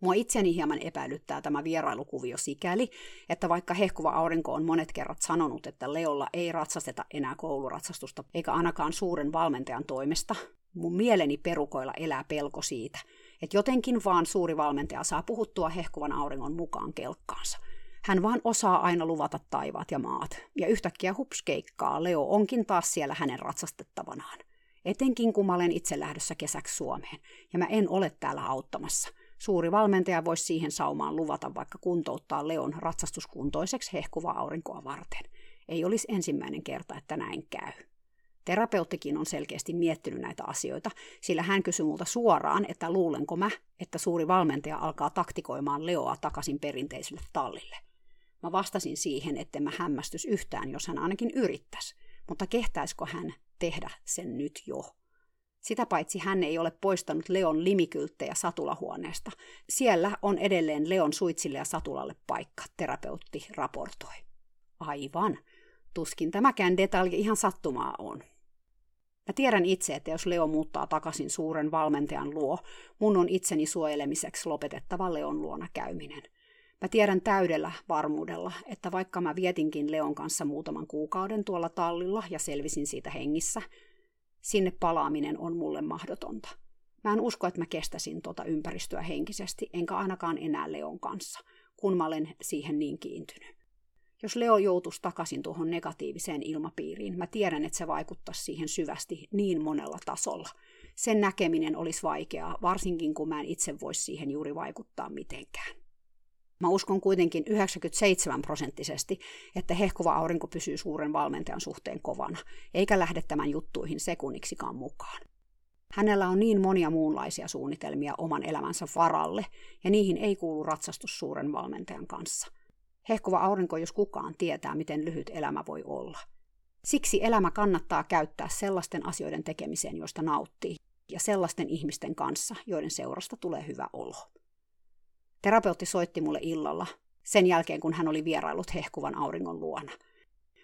Mua itseni hieman epäilyttää tämä vierailukuvio sikäli, että vaikka hehkuva aurinko on monet kerrat sanonut, että Leolla ei ratsasteta enää kouluratsastusta, eikä ainakaan suuren valmentajan toimesta, mun mieleni perukoilla elää pelko siitä, että jotenkin vaan suuri valmentaja saa puhuttua hehkuvan auringon mukaan kelkkaansa. Hän vaan osaa aina luvata taivaat ja maat, ja yhtäkkiä hupskeikkaa Leo onkin taas siellä hänen ratsastettavanaan. Etenkin kun mä olen itse lähdössä kesäksi Suomeen, ja mä en ole täällä auttamassa – Suuri valmentaja voisi siihen saumaan luvata vaikka kuntouttaa Leon ratsastuskuntoiseksi hehkuvaa aurinkoa varten. Ei olisi ensimmäinen kerta, että näin käy. Terapeuttikin on selkeästi miettinyt näitä asioita, sillä hän kysyi multa suoraan, että luulenko mä, että suuri valmentaja alkaa taktikoimaan Leoa takaisin perinteiselle tallille. Mä vastasin siihen, että mä hämmästys yhtään, jos hän ainakin yrittäisi, mutta kehtäisikö hän tehdä sen nyt jo? Sitä paitsi hän ei ole poistanut Leon limikylttejä satulahuoneesta. Siellä on edelleen Leon suitsille ja satulalle paikka, terapeutti raportoi. Aivan. Tuskin tämäkään detalji ihan sattumaa on. Mä tiedän itse, että jos Leo muuttaa takaisin suuren valmentajan luo, mun on itseni suojelemiseksi lopetettava Leon luona käyminen. Mä tiedän täydellä varmuudella, että vaikka mä vietinkin Leon kanssa muutaman kuukauden tuolla tallilla ja selvisin siitä hengissä, sinne palaaminen on mulle mahdotonta. Mä en usko, että mä kestäisin tuota ympäristöä henkisesti, enkä ainakaan enää Leon kanssa, kun mä olen siihen niin kiintynyt. Jos Leo joutuisi takaisin tuohon negatiiviseen ilmapiiriin, mä tiedän, että se vaikuttaisi siihen syvästi niin monella tasolla. Sen näkeminen olisi vaikeaa, varsinkin kun mä en itse voisi siihen juuri vaikuttaa mitenkään. Mä uskon kuitenkin 97 prosenttisesti, että hehkuva aurinko pysyy suuren valmentajan suhteen kovana, eikä lähde tämän juttuihin sekunniksikaan mukaan. Hänellä on niin monia muunlaisia suunnitelmia oman elämänsä varalle, ja niihin ei kuulu ratsastus suuren valmentajan kanssa. Hehkuva aurinko, jos kukaan tietää, miten lyhyt elämä voi olla. Siksi elämä kannattaa käyttää sellaisten asioiden tekemiseen, joista nauttii, ja sellaisten ihmisten kanssa, joiden seurasta tulee hyvä olo. Terapeutti soitti mulle illalla, sen jälkeen kun hän oli vierailut hehkuvan auringon luona.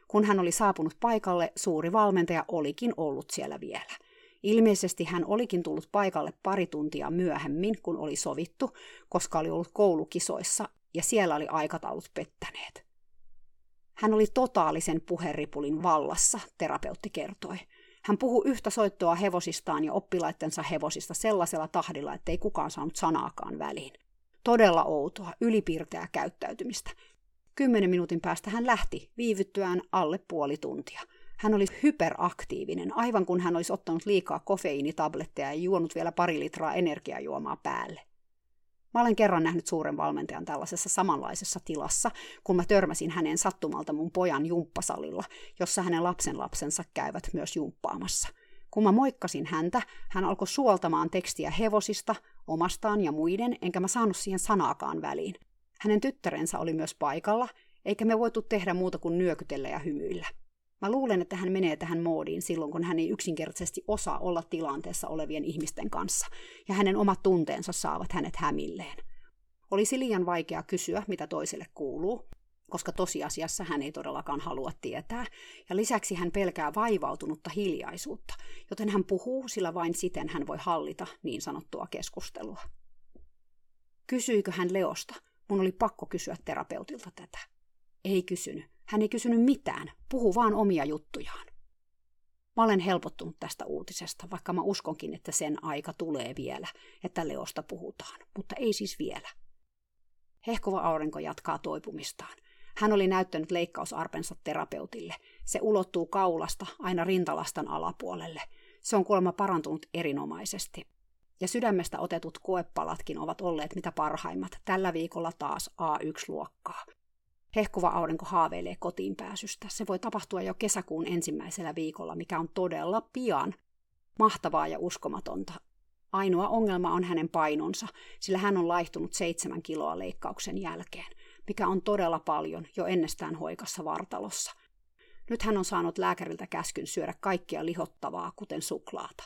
Kun hän oli saapunut paikalle, suuri valmentaja olikin ollut siellä vielä. Ilmeisesti hän olikin tullut paikalle pari tuntia myöhemmin, kun oli sovittu, koska oli ollut koulukisoissa ja siellä oli aikataulut pettäneet. Hän oli totaalisen puheripulin vallassa, terapeutti kertoi. Hän puhui yhtä soittoa hevosistaan ja oppilaittensa hevosista sellaisella tahdilla, ettei kukaan saanut sanaakaan väliin. Todella outoa, ylipiirteää käyttäytymistä. Kymmenen minuutin päästä hän lähti, viivyttyään alle puoli tuntia. Hän oli hyperaktiivinen, aivan kun hän olisi ottanut liikaa kofeiinitabletteja ja juonut vielä pari litraa energiajuomaa päälle. Mä olen kerran nähnyt suuren valmentajan tällaisessa samanlaisessa tilassa, kun mä törmäsin hänen sattumalta mun pojan jumppasalilla, jossa hänen lapsenlapsensa käyvät myös jumppaamassa. Kun mä moikkasin häntä, hän alkoi suoltamaan tekstiä hevosista, omastaan ja muiden, enkä mä saanut siihen sanaakaan väliin. Hänen tyttärensä oli myös paikalla, eikä me voitu tehdä muuta kuin nyökytellä ja hymyillä. Mä luulen, että hän menee tähän moodiin silloin, kun hän ei yksinkertaisesti osaa olla tilanteessa olevien ihmisten kanssa, ja hänen omat tunteensa saavat hänet hämilleen. Olisi liian vaikea kysyä, mitä toiselle kuuluu, koska tosiasiassa hän ei todellakaan halua tietää, ja lisäksi hän pelkää vaivautunutta hiljaisuutta, joten hän puhuu, sillä vain siten hän voi hallita niin sanottua keskustelua. Kysyikö hän Leosta? Mun oli pakko kysyä terapeutilta tätä. Ei kysynyt. Hän ei kysynyt mitään, puhu vaan omia juttujaan. Mä olen helpottunut tästä uutisesta, vaikka mä uskonkin, että sen aika tulee vielä, että Leosta puhutaan, mutta ei siis vielä. Hehkova aurinko jatkaa toipumistaan. Hän oli näyttänyt leikkausarpensa terapeutille. Se ulottuu kaulasta aina rintalastan alapuolelle. Se on kuulemma parantunut erinomaisesti. Ja sydämestä otetut koepalatkin ovat olleet mitä parhaimmat. Tällä viikolla taas A1-luokkaa. Hehkuva aurinko haaveilee kotiin pääsystä. Se voi tapahtua jo kesäkuun ensimmäisellä viikolla, mikä on todella pian. Mahtavaa ja uskomatonta. Ainoa ongelma on hänen painonsa, sillä hän on laihtunut seitsemän kiloa leikkauksen jälkeen, mikä on todella paljon jo ennestään hoikassa vartalossa. Nyt hän on saanut lääkäriltä käskyn syödä kaikkia lihottavaa, kuten suklaata.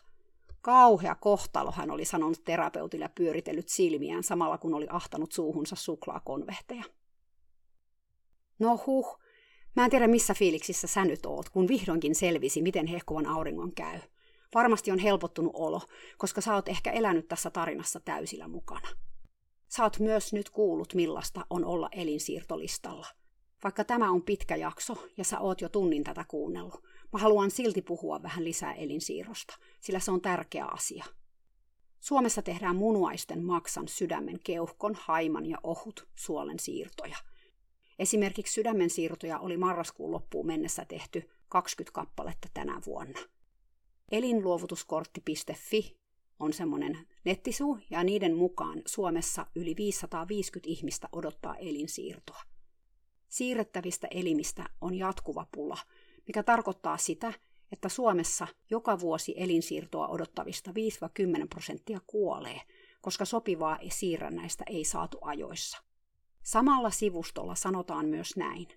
Kauhea kohtalo hän oli sanonut terapeutille ja pyöritellyt silmiään samalla kun oli ahtanut suuhunsa suklaakonvehteja. No huh, mä en tiedä missä fiiliksissä sä nyt oot, kun vihdoinkin selvisi, miten hehkuvan auringon käy. Varmasti on helpottunut olo, koska sä oot ehkä elänyt tässä tarinassa täysillä mukana. Oot myös nyt kuullut, millaista on olla elinsiirtolistalla. Vaikka tämä on pitkä jakso ja sä oot jo tunnin tätä kuunnellut, mä haluan silti puhua vähän lisää elinsiirrosta, sillä se on tärkeä asia. Suomessa tehdään munuaisten maksan, sydämen, keuhkon, haiman ja ohut suolen siirtoja – Esimerkiksi sydämen siirtoja oli marraskuun loppuun mennessä tehty 20 kappaletta tänä vuonna. Elinluovutuskortti.fi on semmoinen nettisuu, ja niiden mukaan Suomessa yli 550 ihmistä odottaa elinsiirtoa. Siirrettävistä elimistä on jatkuva pula, mikä tarkoittaa sitä, että Suomessa joka vuosi elinsiirtoa odottavista 5-10 prosenttia kuolee, koska sopivaa siirrännäistä ei saatu ajoissa. Samalla sivustolla sanotaan myös näin.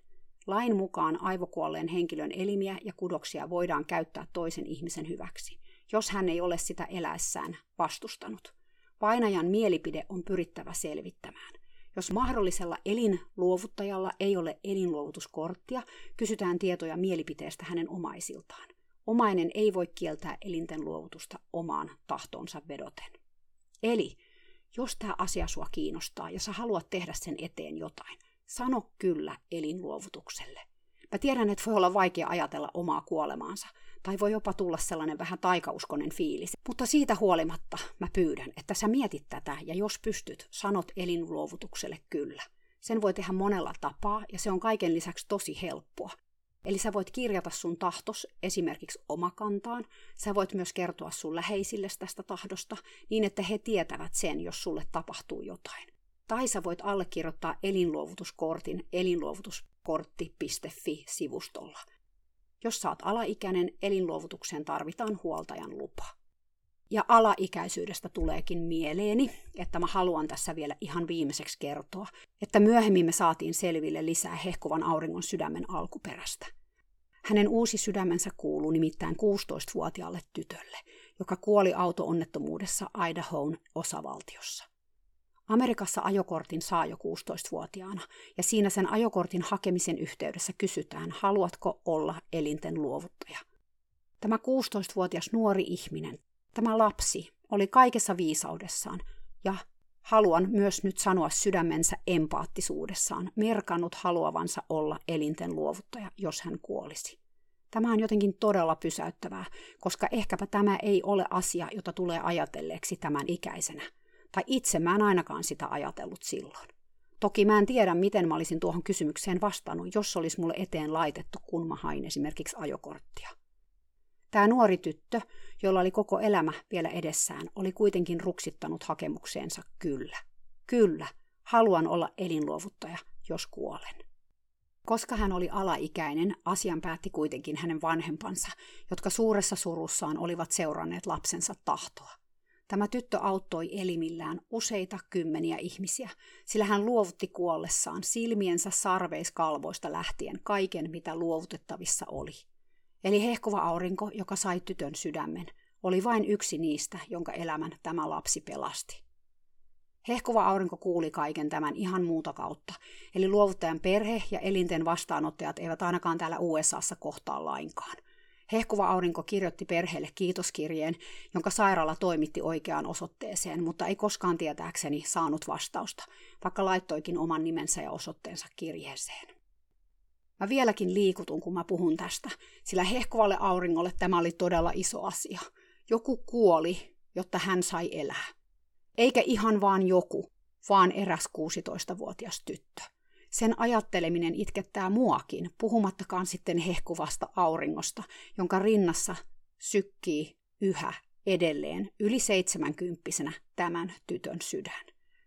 Lain mukaan aivokuolleen henkilön elimiä ja kudoksia voidaan käyttää toisen ihmisen hyväksi, jos hän ei ole sitä eläessään vastustanut. Painajan mielipide on pyrittävä selvittämään. Jos mahdollisella elinluovuttajalla ei ole elinluovutuskorttia, kysytään tietoja mielipiteestä hänen omaisiltaan. Omainen ei voi kieltää elinten luovutusta omaan tahtoonsa vedoten. Eli jos tämä asia sua kiinnostaa ja sä haluat tehdä sen eteen jotain, sano kyllä elinluovutukselle. Mä tiedän, että voi olla vaikea ajatella omaa kuolemaansa, tai voi jopa tulla sellainen vähän taikauskonen fiilis. Mutta siitä huolimatta mä pyydän, että sä mietit tätä ja jos pystyt, sanot elinluovutukselle kyllä. Sen voi tehdä monella tapaa ja se on kaiken lisäksi tosi helppoa. Eli sä voit kirjata sun tahtos esimerkiksi omakantaan. Sä voit myös kertoa sun läheisille tästä tahdosta niin, että he tietävät sen, jos sulle tapahtuu jotain. Tai sä voit allekirjoittaa elinluovutuskortin elinluovutuskortti.fi-sivustolla. Jos oot alaikäinen, elinluovutukseen tarvitaan huoltajan lupa. Ja alaikäisyydestä tuleekin mieleeni, että mä haluan tässä vielä ihan viimeiseksi kertoa, että myöhemmin me saatiin selville lisää hehkuvan auringon sydämen alkuperästä. Hänen uusi sydämensä kuuluu nimittäin 16-vuotiaalle tytölle, joka kuoli auto-onnettomuudessa Idahoon osavaltiossa. Amerikassa ajokortin saa jo 16-vuotiaana, ja siinä sen ajokortin hakemisen yhteydessä kysytään, haluatko olla elinten luovuttaja. Tämä 16-vuotias nuori ihminen, tämä lapsi, oli kaikessa viisaudessaan, ja haluan myös nyt sanoa sydämensä empaattisuudessaan, merkannut haluavansa olla elinten luovuttaja, jos hän kuolisi. Tämä on jotenkin todella pysäyttävää, koska ehkäpä tämä ei ole asia, jota tulee ajatelleeksi tämän ikäisenä. Tai itse mä en ainakaan sitä ajatellut silloin. Toki mä en tiedä, miten mä olisin tuohon kysymykseen vastannut, jos olisi mulle eteen laitettu, kun mä hain esimerkiksi ajokorttia. Tämä nuori tyttö, jolla oli koko elämä vielä edessään, oli kuitenkin ruksittanut hakemukseensa kyllä. Kyllä, haluan olla elinluovuttaja, jos kuolen. Koska hän oli alaikäinen, asian päätti kuitenkin hänen vanhempansa, jotka suuressa surussaan olivat seuranneet lapsensa tahtoa. Tämä tyttö auttoi elimillään useita kymmeniä ihmisiä, sillä hän luovutti kuollessaan silmiensä sarveiskalvoista lähtien kaiken, mitä luovutettavissa oli. Eli hehkuva aurinko, joka sai tytön sydämen, oli vain yksi niistä, jonka elämän tämä lapsi pelasti. Hehkuva aurinko kuuli kaiken tämän ihan muuta kautta, eli luovuttajan perhe ja elinten vastaanottajat eivät ainakaan täällä USAssa kohtaa lainkaan. Hehkuva aurinko kirjoitti perheelle kiitoskirjeen, jonka sairaala toimitti oikeaan osoitteeseen, mutta ei koskaan tietääkseni saanut vastausta, vaikka laittoikin oman nimensä ja osoitteensa kirjeeseen. Mä vieläkin liikutun, kun mä puhun tästä, sillä hehkuvalle auringolle tämä oli todella iso asia. Joku kuoli, jotta hän sai elää. Eikä ihan vaan joku, vaan eräs 16-vuotias tyttö. Sen ajatteleminen itkettää muakin, puhumattakaan sitten hehkuvasta auringosta, jonka rinnassa sykkii yhä edelleen yli seitsemänkymppisenä tämän tytön sydän.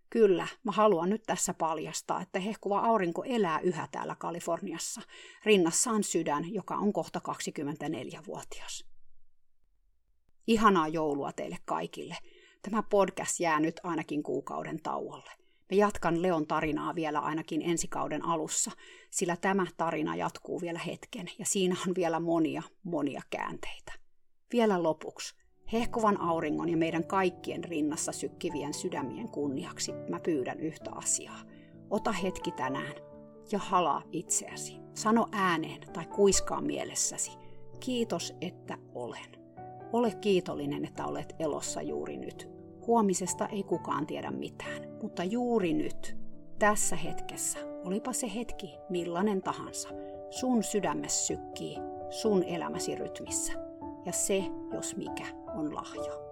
Kyllä, mä haluan nyt tässä paljastaa, että hehkuva aurinko elää yhä täällä Kaliforniassa. Rinnassaan sydän, joka on kohta 24-vuotias. Ihanaa joulua teille kaikille. Tämä podcast jää nyt ainakin kuukauden tauolle. Me jatkan Leon tarinaa vielä ainakin ensi kauden alussa, sillä tämä tarina jatkuu vielä hetken ja siinä on vielä monia, monia käänteitä. Vielä lopuksi, hehkuvan auringon ja meidän kaikkien rinnassa sykkivien sydämien kunniaksi mä pyydän yhtä asiaa. Ota hetki tänään ja halaa itseäsi. Sano ääneen tai kuiskaa mielessäsi. Kiitos, että olen. Ole kiitollinen, että olet elossa juuri nyt. Huomisesta ei kukaan tiedä mitään, mutta juuri nyt, tässä hetkessä, olipa se hetki millainen tahansa, sun sydämessä sykkii sun elämäsi rytmissä. Ja se, jos mikä, on lahja.